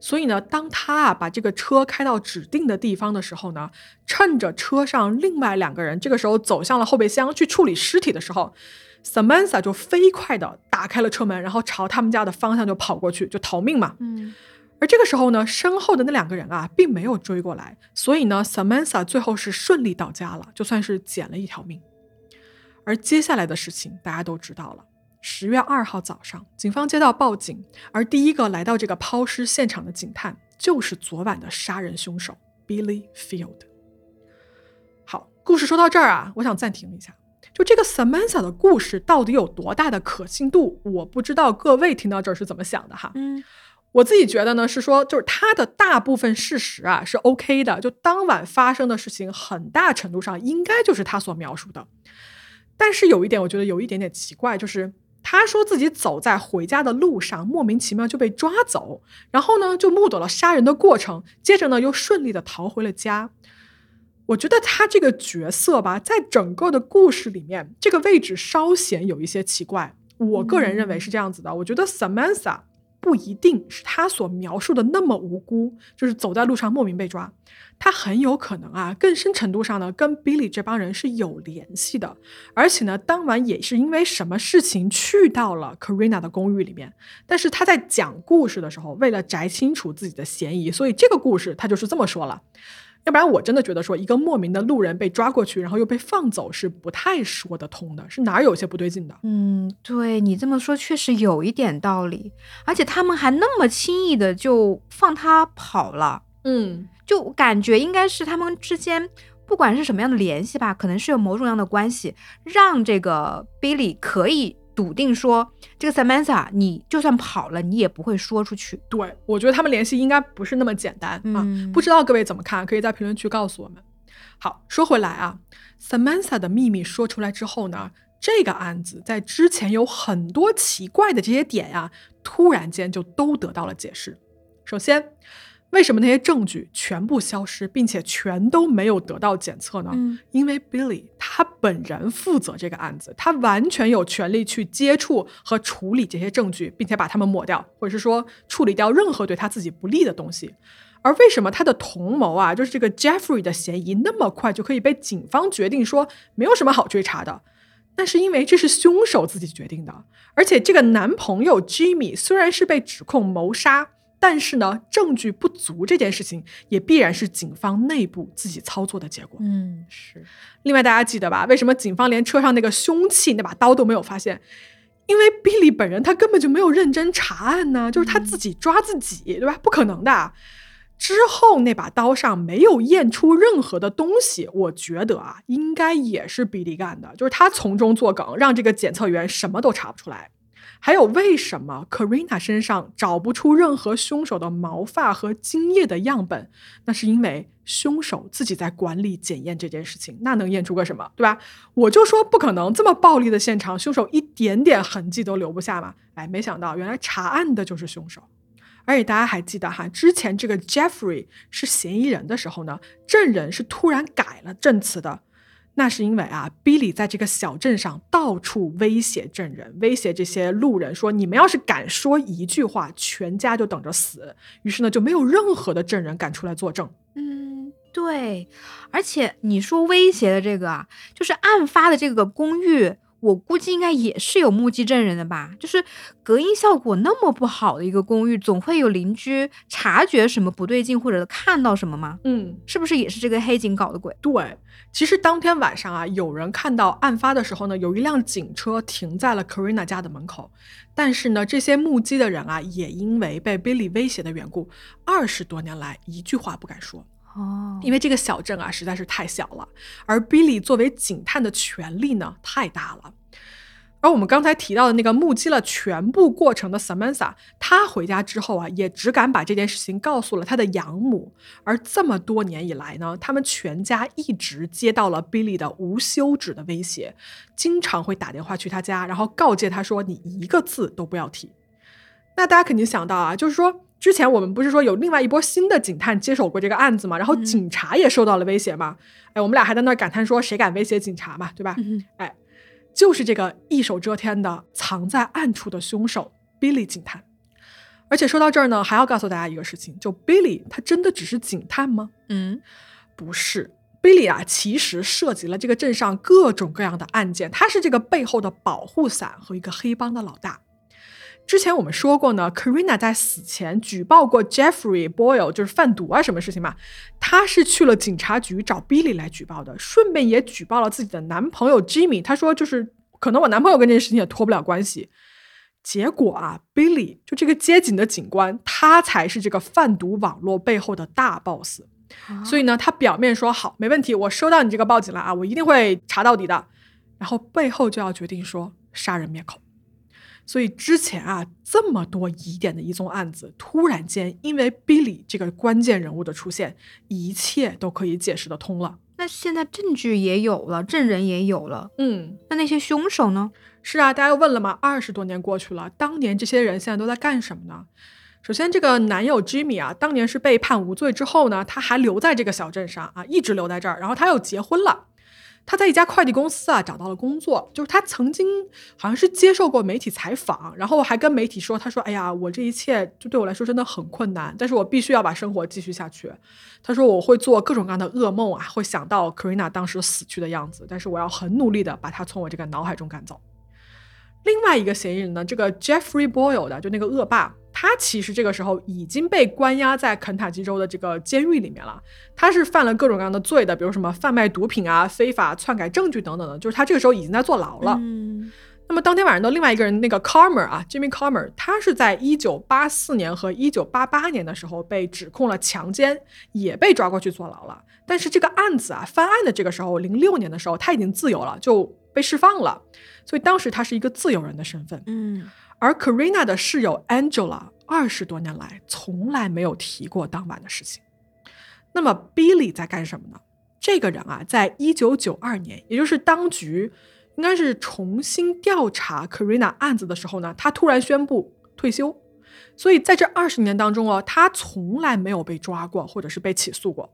所以呢，当他啊把这个车开到指定的地方的时候呢，趁着车上另外两个人这个时候走向了后备箱去处理尸体的时候，Samantha 就飞快的打开了车门，然后朝他们家的方向就跑过去，就逃命嘛。嗯而这个时候呢，身后的那两个人啊，并没有追过来，所以呢，Samantha 最后是顺利到家了，就算是捡了一条命。而接下来的事情大家都知道了。十月二号早上，警方接到报警，而第一个来到这个抛尸现场的警探就是昨晚的杀人凶手 Billy Field。好，故事说到这儿啊，我想暂停一下。就这个 Samantha 的故事到底有多大的可信度？我不知道各位听到这儿是怎么想的哈。嗯，我自己觉得呢，是说就是他的大部分事实啊是 OK 的，就当晚发生的事情很大程度上应该就是他所描述的。但是有一点，我觉得有一点点奇怪，就是他说自己走在回家的路上，莫名其妙就被抓走，然后呢就目睹了杀人的过程，接着呢又顺利的逃回了家。我觉得他这个角色吧，在整个的故事里面，这个位置稍显有一些奇怪。我个人认为是这样子的，我觉得 Samantha 不一定是他所描述的那么无辜，就是走在路上莫名被抓。他很有可能啊，更深程度上呢，跟 Billy 这帮人是有联系的，而且呢，当晚也是因为什么事情去到了 Karina 的公寓里面。但是他在讲故事的时候，为了摘清楚自己的嫌疑，所以这个故事他就是这么说了。要不然我真的觉得说一个莫名的路人被抓过去，然后又被放走是不太说得通的，是哪儿有些不对劲的？嗯，对你这么说确实有一点道理，而且他们还那么轻易的就放他跑了，嗯，就感觉应该是他们之间不管是什么样的联系吧，可能是有某种样的关系，让这个 Billy 可以。笃定说，这个 Samantha，你就算跑了，你也不会说出去。对，我觉得他们联系应该不是那么简单啊。不知道各位怎么看？可以在评论区告诉我们。好，说回来啊，Samantha 的秘密说出来之后呢，这个案子在之前有很多奇怪的这些点呀，突然间就都得到了解释。首先。为什么那些证据全部消失，并且全都没有得到检测呢？因为 Billy 他本人负责这个案子，他完全有权利去接触和处理这些证据，并且把它们抹掉，或者是说处理掉任何对他自己不利的东西。而为什么他的同谋啊，就是这个 Jeffrey 的嫌疑那么快就可以被警方决定说没有什么好追查的？那是因为这是凶手自己决定的，而且这个男朋友 Jimmy 虽然是被指控谋杀。但是呢，证据不足这件事情也必然是警方内部自己操作的结果。嗯，是。另外，大家记得吧？为什么警方连车上那个凶器那把刀都没有发现？因为 Billy 本人他根本就没有认真查案呢，就是他自己抓自己，对吧？不可能的。之后那把刀上没有验出任何的东西，我觉得啊，应该也是 Billy 干的，就是他从中作梗，让这个检测员什么都查不出来。还有，为什么 Karina 身上找不出任何凶手的毛发和精液的样本？那是因为凶手自己在管理检验这件事情，那能验出个什么，对吧？我就说不可能，这么暴力的现场，凶手一点点痕迹都留不下嘛。哎，没想到原来查案的就是凶手。而且大家还记得哈，之前这个 Jeffrey 是嫌疑人的时候呢，证人是突然改了证词的。那是因为啊，Billy 在这个小镇上到处威胁证人，威胁这些路人说：“你们要是敢说一句话，全家就等着死。”于是呢，就没有任何的证人敢出来作证。嗯，对。而且你说威胁的这个啊，就是案发的这个公寓。我估计应该也是有目击证人的吧，就是隔音效果那么不好的一个公寓，总会有邻居察觉什么不对劲，或者看到什么吗？嗯，是不是也是这个黑警搞的鬼？对，其实当天晚上啊，有人看到案发的时候呢，有一辆警车停在了 Karina 家的门口，但是呢，这些目击的人啊，也因为被 Billy 威胁的缘故，二十多年来一句话不敢说。哦，因为这个小镇啊实在是太小了，而 Billy 作为警探的权力呢太大了。而我们刚才提到的那个目击了全部过程的 Samantha，他回家之后啊，也只敢把这件事情告诉了他的养母。而这么多年以来呢，他们全家一直接到了 Billy 的无休止的威胁，经常会打电话去他家，然后告诫他说：“你一个字都不要提。”那大家肯定想到啊，就是说。之前我们不是说有另外一波新的警探接手过这个案子吗？然后警察也受到了威胁吗？哎，我们俩还在那感叹说谁敢威胁警察嘛，对吧？哎，就是这个一手遮天的藏在暗处的凶手 Billy 警探。而且说到这儿呢，还要告诉大家一个事情，就 Billy 他真的只是警探吗？嗯，不是，Billy 啊，其实涉及了这个镇上各种各样的案件，他是这个背后的保护伞和一个黑帮的老大。之前我们说过呢，Karina 在死前举报过 Jeffrey Boyle，就是贩毒啊什么事情嘛。她是去了警察局找 Billy 来举报的，顺便也举报了自己的男朋友 Jimmy。她说就是可能我男朋友跟这件事情也脱不了关系。结果啊，Billy 就这个接警的警官，他才是这个贩毒网络背后的大 boss。所以呢，他表面说好，没问题，我收到你这个报警了啊，我一定会查到底的。然后背后就要决定说杀人灭口。所以之前啊，这么多疑点的一宗案子，突然间因为 Billy 这个关键人物的出现，一切都可以解释得通了。那现在证据也有了，证人也有了，嗯，那那些凶手呢？是啊，大家又问了嘛，二十多年过去了，当年这些人现在都在干什么呢？首先，这个男友 Jimmy 啊，当年是被判无罪之后呢，他还留在这个小镇上啊，一直留在这儿，然后他又结婚了。他在一家快递公司啊找到了工作，就是他曾经好像是接受过媒体采访，然后还跟媒体说：“他说，哎呀，我这一切就对我来说真的很困难，但是我必须要把生活继续下去。”他说：“我会做各种各样的噩梦啊，会想到 Karina 当时死去的样子，但是我要很努力的把他从我这个脑海中赶走。”另外一个嫌疑人呢，这个 Jeffrey Boyle 的，就那个恶霸。他其实这个时候已经被关押在肯塔基州的这个监狱里面了。他是犯了各种各样的罪的，比如什么贩卖毒品啊、非法篡改证据等等的。就是他这个时候已经在坐牢了。嗯，那么当天晚上的另外一个人，那个 Carmer 啊，Jimmy Carmer，他是在一九八四年和一九八八年的时候被指控了强奸，也被抓过去坐牢了。但是这个案子啊，翻案的这个时候，零六年的时候他已经自由了，就被释放了。所以当时他是一个自由人的身份。嗯。而 Karina 的室友 Angela 二十多年来从来没有提过当晚的事情。那么 Billy 在干什么呢？这个人啊，在一九九二年，也就是当局应该是重新调查 Karina 案子的时候呢，他突然宣布退休。所以在这二十年当中哦，他从来没有被抓过，或者是被起诉过。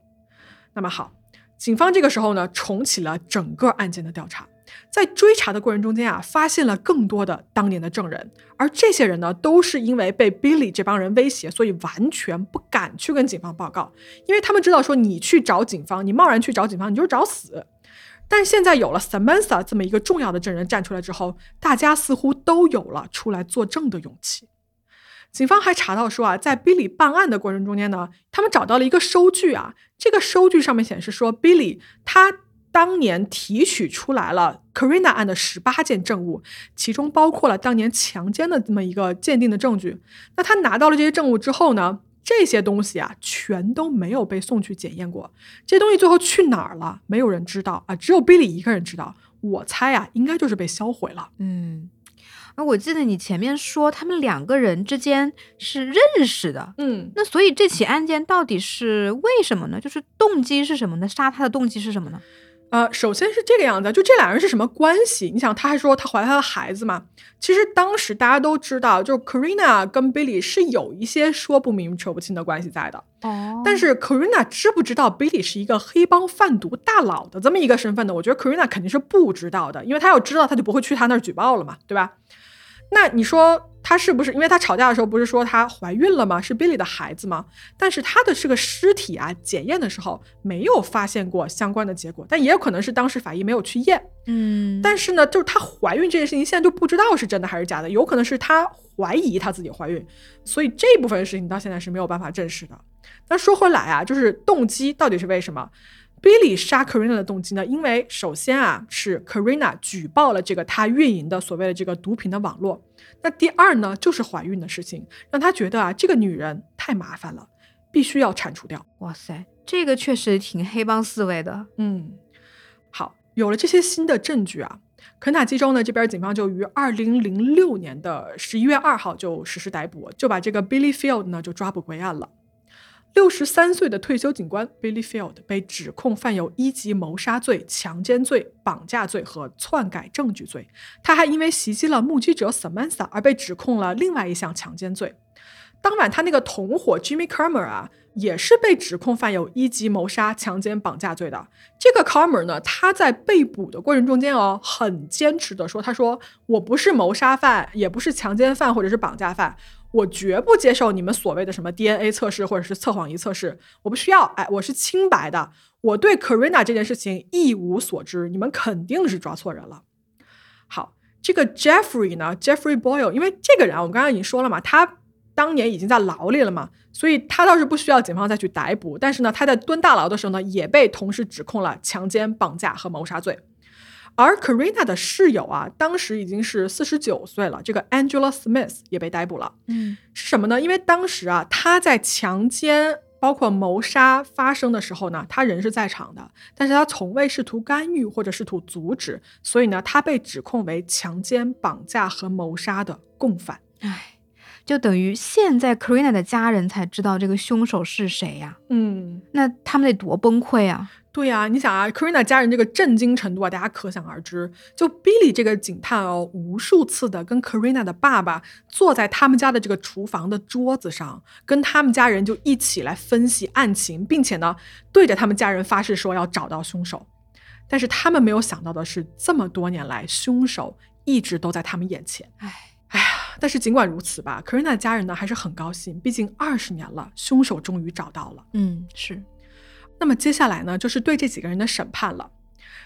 那么好，警方这个时候呢，重启了整个案件的调查。在追查的过程中间啊，发现了更多的当年的证人，而这些人呢，都是因为被 Billy 这帮人威胁，所以完全不敢去跟警方报告，因为他们知道说你去找警方，你贸然去找警方，你就是找死。但现在有了 Samantha 这么一个重要的证人站出来之后，大家似乎都有了出来作证的勇气。警方还查到说啊，在 Billy 办案的过程中间呢，他们找到了一个收据啊，这个收据上面显示说 Billy 他。当年提取出来了 Karina 案的十八件证物，其中包括了当年强奸的这么一个鉴定的证据。那他拿到了这些证物之后呢？这些东西啊，全都没有被送去检验过。这些东西最后去哪儿了？没有人知道啊，只有 Billy 一个人知道。我猜啊，应该就是被销毁了。嗯，啊，我记得你前面说他们两个人之间是认识的。嗯，那所以这起案件到底是为什么呢？就是动机是什么呢？杀他的动机是什么呢？呃，首先是这个样子，就这俩人是什么关系？你想，他还说他怀他的孩子嘛？其实当时大家都知道，就 Karina 跟 Billy 是有一些说不明扯不清的关系在的。哦，但是 Karina 知不知道 Billy 是一个黑帮贩毒大佬的这么一个身份呢？我觉得 Karina 肯定是不知道的，因为他要知道，他就不会去他那儿举报了嘛，对吧？那你说？她是不是因为她吵架的时候不是说她怀孕了吗？是 Billy 的孩子吗？但是她的这个尸体啊，检验的时候没有发现过相关的结果，但也有可能是当时法医没有去验。嗯，但是呢，就是她怀孕这件事情现在就不知道是真的还是假的，有可能是她怀疑她自己怀孕，所以这部分事情到现在是没有办法证实的。那说回来啊，就是动机到底是为什么？Billy 杀 Karina 的动机呢？因为首先啊，是 Karina 举报了这个他运营的所谓的这个毒品的网络。那第二呢，就是怀孕的事情，让他觉得啊，这个女人太麻烦了，必须要铲除掉。哇塞，这个确实挺黑帮思维的。嗯，好，有了这些新的证据啊，肯塔基州呢这边警方就于二零零六年的十一月二号就实施逮捕，就把这个 Billy Field 呢就抓捕归案了。六十三岁的退休警官 Billy Field 被指控犯有一级谋杀罪、强奸罪、绑架罪和篡改证据罪。他还因为袭击了目击者 Samantha 而被指控了另外一项强奸罪。当晚，他那个同伙 Jimmy Carmer 啊，也是被指控犯有一级谋杀、强奸、绑架罪的。这个 Carmer 呢，他在被捕的过程中间哦，很坚持的说：“他说我不是谋杀犯，也不是强奸犯，或者是绑架犯。”我绝不接受你们所谓的什么 DNA 测试或者是测谎仪测试，我不需要。哎，我是清白的，我对 Karina 这件事情一无所知，你们肯定是抓错人了。好，这个 Jeffrey 呢，Jeffrey Boyle，因为这个人啊，我刚刚已经说了嘛，他当年已经在牢里了嘛，所以他倒是不需要警方再去逮捕。但是呢，他在蹲大牢的时候呢，也被同时指控了强奸、绑架和谋杀罪。而 Karina 的室友啊，当时已经是四十九岁了，这个 Angela Smith 也被逮捕了。嗯，是什么呢？因为当时啊，他在强奸包括谋杀发生的时候呢，他人是在场的，但是他从未试图干预或者试图阻止，所以呢，他被指控为强奸、绑架和谋杀的共犯。唉，就等于现在 Karina 的家人才知道这个凶手是谁呀、嗯，那他们得多崩溃啊！对呀、你想啊，Karina 家人这个震惊程度啊，大家可想而知。就 Billy 这个警探哦，无数次的跟 Karina 的爸爸坐在他们家的这个厨房的桌子上，跟他们家人就一起来分析案情，并且呢，对着他们家人发誓说要找到凶手。但是他们没有想到的是，这么多年来，凶手一直都在他们眼前。唉，哎呀，但是尽管如此吧，Karina 的家人呢还是很高兴，毕竟二十年了，凶手终于找到了。嗯，是，那么接下来呢，就是对这几个人的审判了。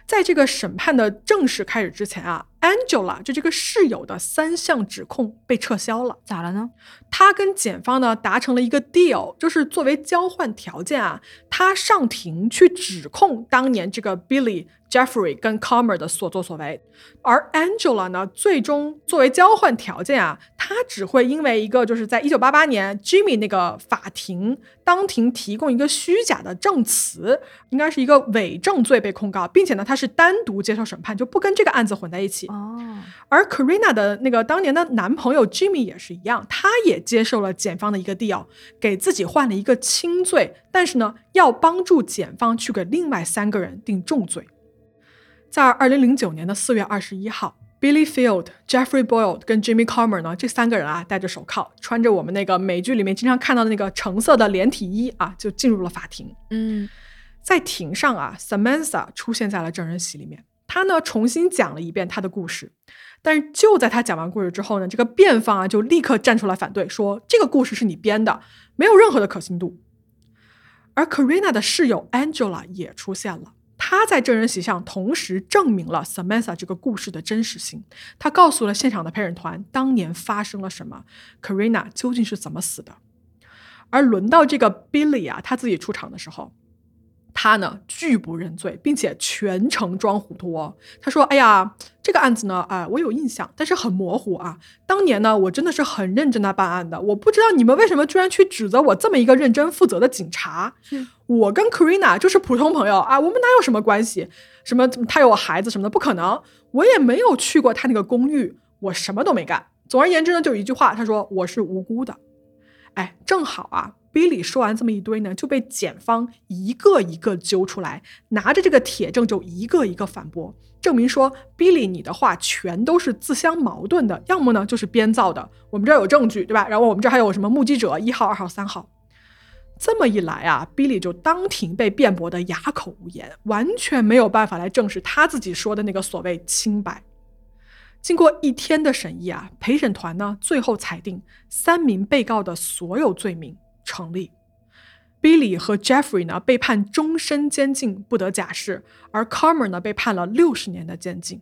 在这个审判的正式开始之前啊，Angela 就这个室友的三项指控被撤销了。咋了呢？他跟检方呢达成了一个 deal，就是作为交换条件啊，他上庭去指控当年这个 Billy、Jeffrey 跟 Comer 的所作所为，而 Angela 呢，最终作为交换条件啊，他只会因为一个就是在一九八八年 Jimmy 那个法庭当庭提供一个虚假的证词，应该是一个伪证罪被控告，并且呢，他是单独接受审判，就不跟这个案子混在一起。哦，而 Karina 的那个当年的男朋友 Jimmy 也是一样，他也接受了检方的一个 deal，给自己换了一个轻罪，但是呢，要帮助检方去给另外三个人定重罪。在二零零九年的四月二十一号，Billy Field、Jeffrey Boyle 跟 Jimmy Comer 呢，这三个人啊，戴着手铐，穿着我们那个美剧里面经常看到的那个橙色的连体衣啊，就进入了法庭。嗯，在庭上啊，Samantha 出现在了证人席里面。他呢重新讲了一遍他的故事，但是就在他讲完故事之后呢，这个辩方啊就立刻站出来反对，说这个故事是你编的，没有任何的可信度。而 Karina 的室友 Angela 也出现了，她在证人席上同时证明了 Samantha 这个故事的真实性。她告诉了现场的陪审团当年发生了什么，Karina 究竟是怎么死的。而轮到这个 Billy 啊，他自己出场的时候，他呢拒不认罪，并且全程装糊涂哦。他说：“哎呀，这个案子呢，啊、我有印象，但是很模糊啊。当年呢，我真的是很认真的办案的，我不知道你们为什么居然去指责我这么一个认真负责的警察。我跟 Karina 就是普通朋友啊，我们哪有什么关系？什么他有孩子什么的，不可能。我也没有去过他那个公寓，我什么都没干。总而言之呢，就一句话，他说我是无辜的。哎，正好啊，Billy 说完这么一堆呢，就被检方一个一个揪出来，拿着这个铁证就一个一个反驳，证明说 Billy 你的话全都是自相矛盾的，要么呢就是编造的。我们这儿有证据，对吧？然后我们这还有什么目击者一号、二号、三号。这么一来啊，Billy 就当庭被辩驳得哑口无言，完全没有办法来证实他自己说的那个所谓清白。经过一天的审议啊，陪审团呢最后裁定三名被告的所有罪名成立。Billy 和 Jeffrey 呢被判终身监禁，不得假释，而 Carmer 呢被判了六十年的监禁。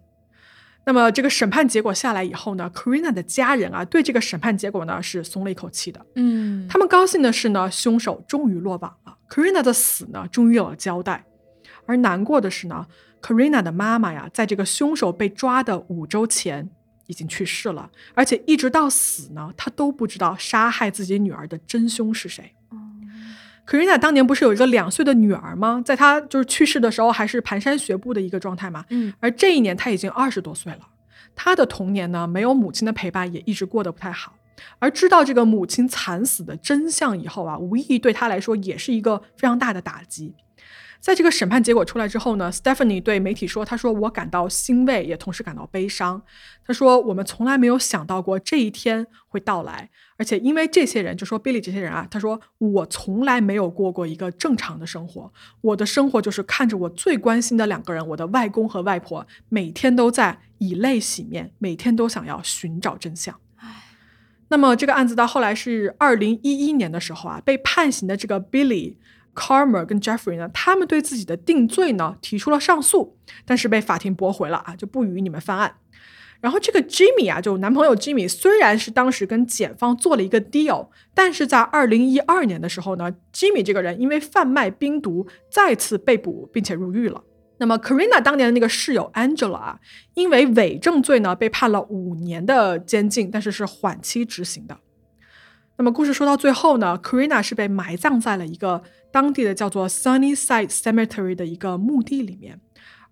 那么这个审判结果下来以后呢，Karina 的家人啊对这个审判结果呢是松了一口气的。嗯，他们高兴的是呢，凶手终于落网了，Karina 的死呢终于有了交代。而难过的是呢，Karina 的妈妈呀，在这个凶手被抓的五周前已经去世了，而且一直到死呢，他都不知道杀害自己女儿的真凶是谁。Karina 当年不是有一个两岁的女儿吗？在她就是去世的时候，还是蹒跚学步的一个状态嘛。嗯，而这一年她已经二十多岁了，她的童年呢，没有母亲的陪伴，也一直过得不太好。而知道这个母亲惨死的真相以后啊，无疑对她来说也是一个非常大的打击。在这个审判结果出来之后呢，Stephanie 对媒体说：“她说我感到欣慰，也同时感到悲伤。她说我们从来没有想到过这一天会到来，而且因为这些人，就说 Billy 这些人啊，他说我从来没有过过一个正常的生活，我的生活就是看着我最关心的两个人，我的外公和外婆，每天都在以泪洗面，每天都想要寻找真相。”那么这个案子到后来是二零一一年的时候啊，被判刑的这个 Billy、Carmer 跟 Jeffrey 呢，他们对自己的定罪呢提出了上诉，但是被法庭驳回了啊，就不予你们翻案。然后这个 Jimmy 啊，就男朋友 Jimmy，虽然是当时跟检方做了一个 deal，但是在二零一二年的时候呢，Jimmy 这个人因为贩卖冰毒再次被捕并且入狱了。那么 Karina 当年的那个室友 Angela 啊，因为伪证罪呢被判了五年的监禁，但是是缓期执行的。那么故事说到最后呢，Karina 是被埋葬在了一个当地的叫做 Sunnyside Cemetery 的一个墓地里面，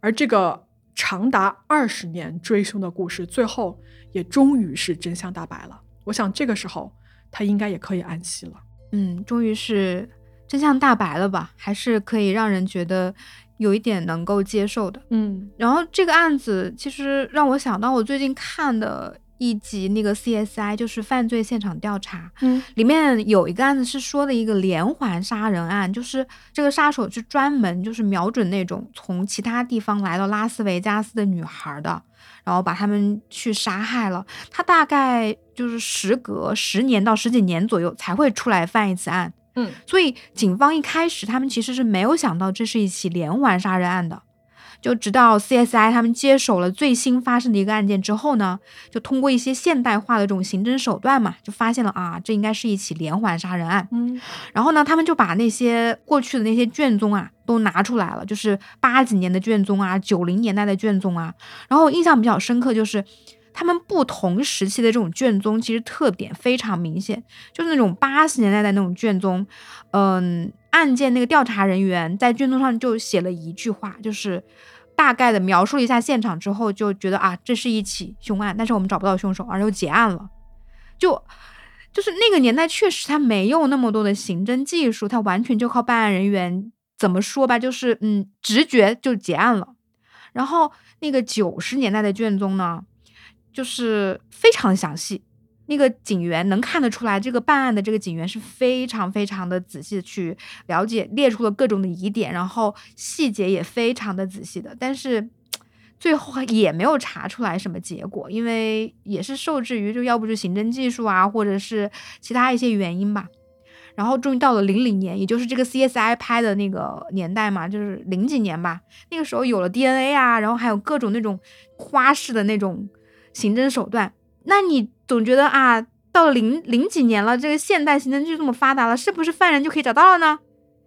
而这个长达二十年追凶的故事，最后也终于是真相大白了。我想这个时候他应该也可以安息了。嗯，终于是真相大白了吧？还是可以让人觉得有一点能够接受的。嗯然后这个案子其实让我想到我最近看的一集那个 CSI，就是犯罪现场调查，嗯里面有一个案子是说的一个连环杀人案，就是这个杀手是专门就是瞄准那种从其他地方来到拉斯维加斯的女孩的，然后把他们去杀害了。他大概就是时隔十年到十几年左右才会出来犯一次案，嗯所以警方一开始他们其实是没有想到这是一起连环杀人案的。就直到 CSI 他们接手了最新发生的一个案件之后呢，就通过一些现代化的这种刑侦手段嘛，就发现了啊，这应该是一起连环杀人案。嗯然后呢，他们就把那些过去的那些卷宗啊都拿出来了，就是八几年的卷宗啊，九零年代的卷宗啊。然后印象比较深刻就是。他们不同时期的这种卷宗其实特点非常明显，就是那种八十年代的那种卷宗，嗯，案件那个调查人员在卷宗上就写了一句话，就是大概的描述了一下现场之后，就觉得啊，这是一起凶案，但是我们找不到凶手，而又结案了，就就是那个年代确实他没有那么多的刑侦技术，他完全就靠办案人员怎么说吧，就是嗯直觉就结案了。然后那个九十年代的卷宗呢，就是非常详细，那个警员能看得出来，这个办案的这个警员是非常非常的仔细的去了解，列出了各种的疑点，然后细节也非常的仔细的，但是最后也没有查出来什么结果，因为也是受制于就要不就刑侦技术啊，或者是其他一些原因吧。然后终于到了零零年，也就是这个 CSI 拍的那个年代嘛，就是零几年吧。那个时候有了 DNA 啊，然后还有各种那种花式的那种刑侦手段。那你总觉得啊，到零零几年了，这个现代刑侦剧这么发达了，是不是犯人就可以找到了呢？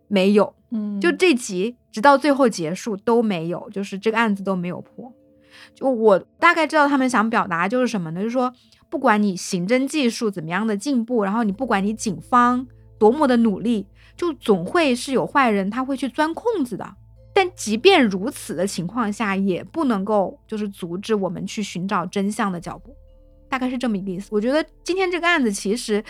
没有，嗯就这集直到最后结束都没有，就是这个案子都没有破。就我大概知道他们想表达就是什么呢？就是说，不管你刑侦技术怎么样的进步，然后你不管你警方多么的努力，就总会是有坏人他会去钻空子的。但即便如此的情况下，也不能够就是阻止我们去寻找真相的脚步，大概是这么一个意思。我觉得今天这个案子其实，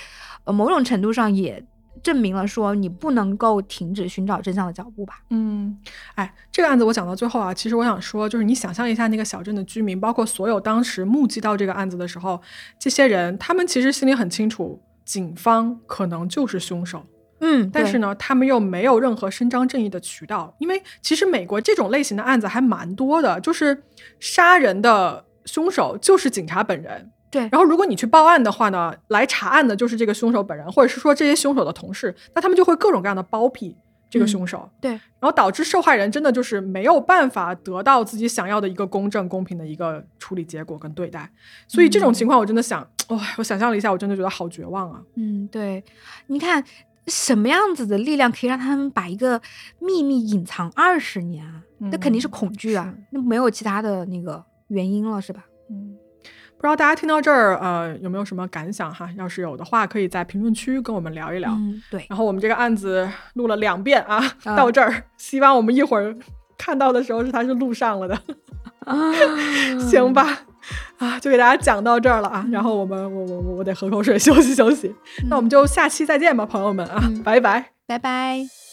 呃，某种程度上也证明了说你不能够停止寻找真相的脚步吧。嗯，哎，这个案子我讲到最后啊，其实我想说，就是你想象一下那个小镇的居民，包括所有当时目击到这个案子的时候，这些人他们其实心里很清楚，警方可能就是凶手。嗯，但是呢，他们又没有任何伸张正义的渠道，因为其实美国这种类型的案子还蛮多的，就是杀人的凶手就是警察本人。对然后如果你去报案的话呢，来查案的就是这个凶手本人，或者是说这些凶手的同事，那他们就会各种各样的包庇这个嗯凶手。对，然后导致受害人真的就是没有办法得到自己想要的一个公正、公平的一个处理结果跟对待，所以这种情况我真的想，哇、我想象了一下，我真的觉得好绝望啊！嗯，对，你看什么样子的力量可以让他们把一个秘密隐藏二十年啊？那肯定是嗯恐惧啊是，那没有其他的那个原因了，是吧？嗯，不知道大家听到这儿，呃，有没有什么感想哈？要是有的话，可以在评论区跟我们聊一聊。嗯，对，然后我们这个案子录了两遍啊，啊到这儿，希望我们一会儿看到的时候是它是录上了的，啊，行吧？啊，就给大家讲到这儿了啊。然后我们，我我我我得喝口水休息休息。那我们就下期再见吧，朋友们啊，嗯拜拜。拜拜。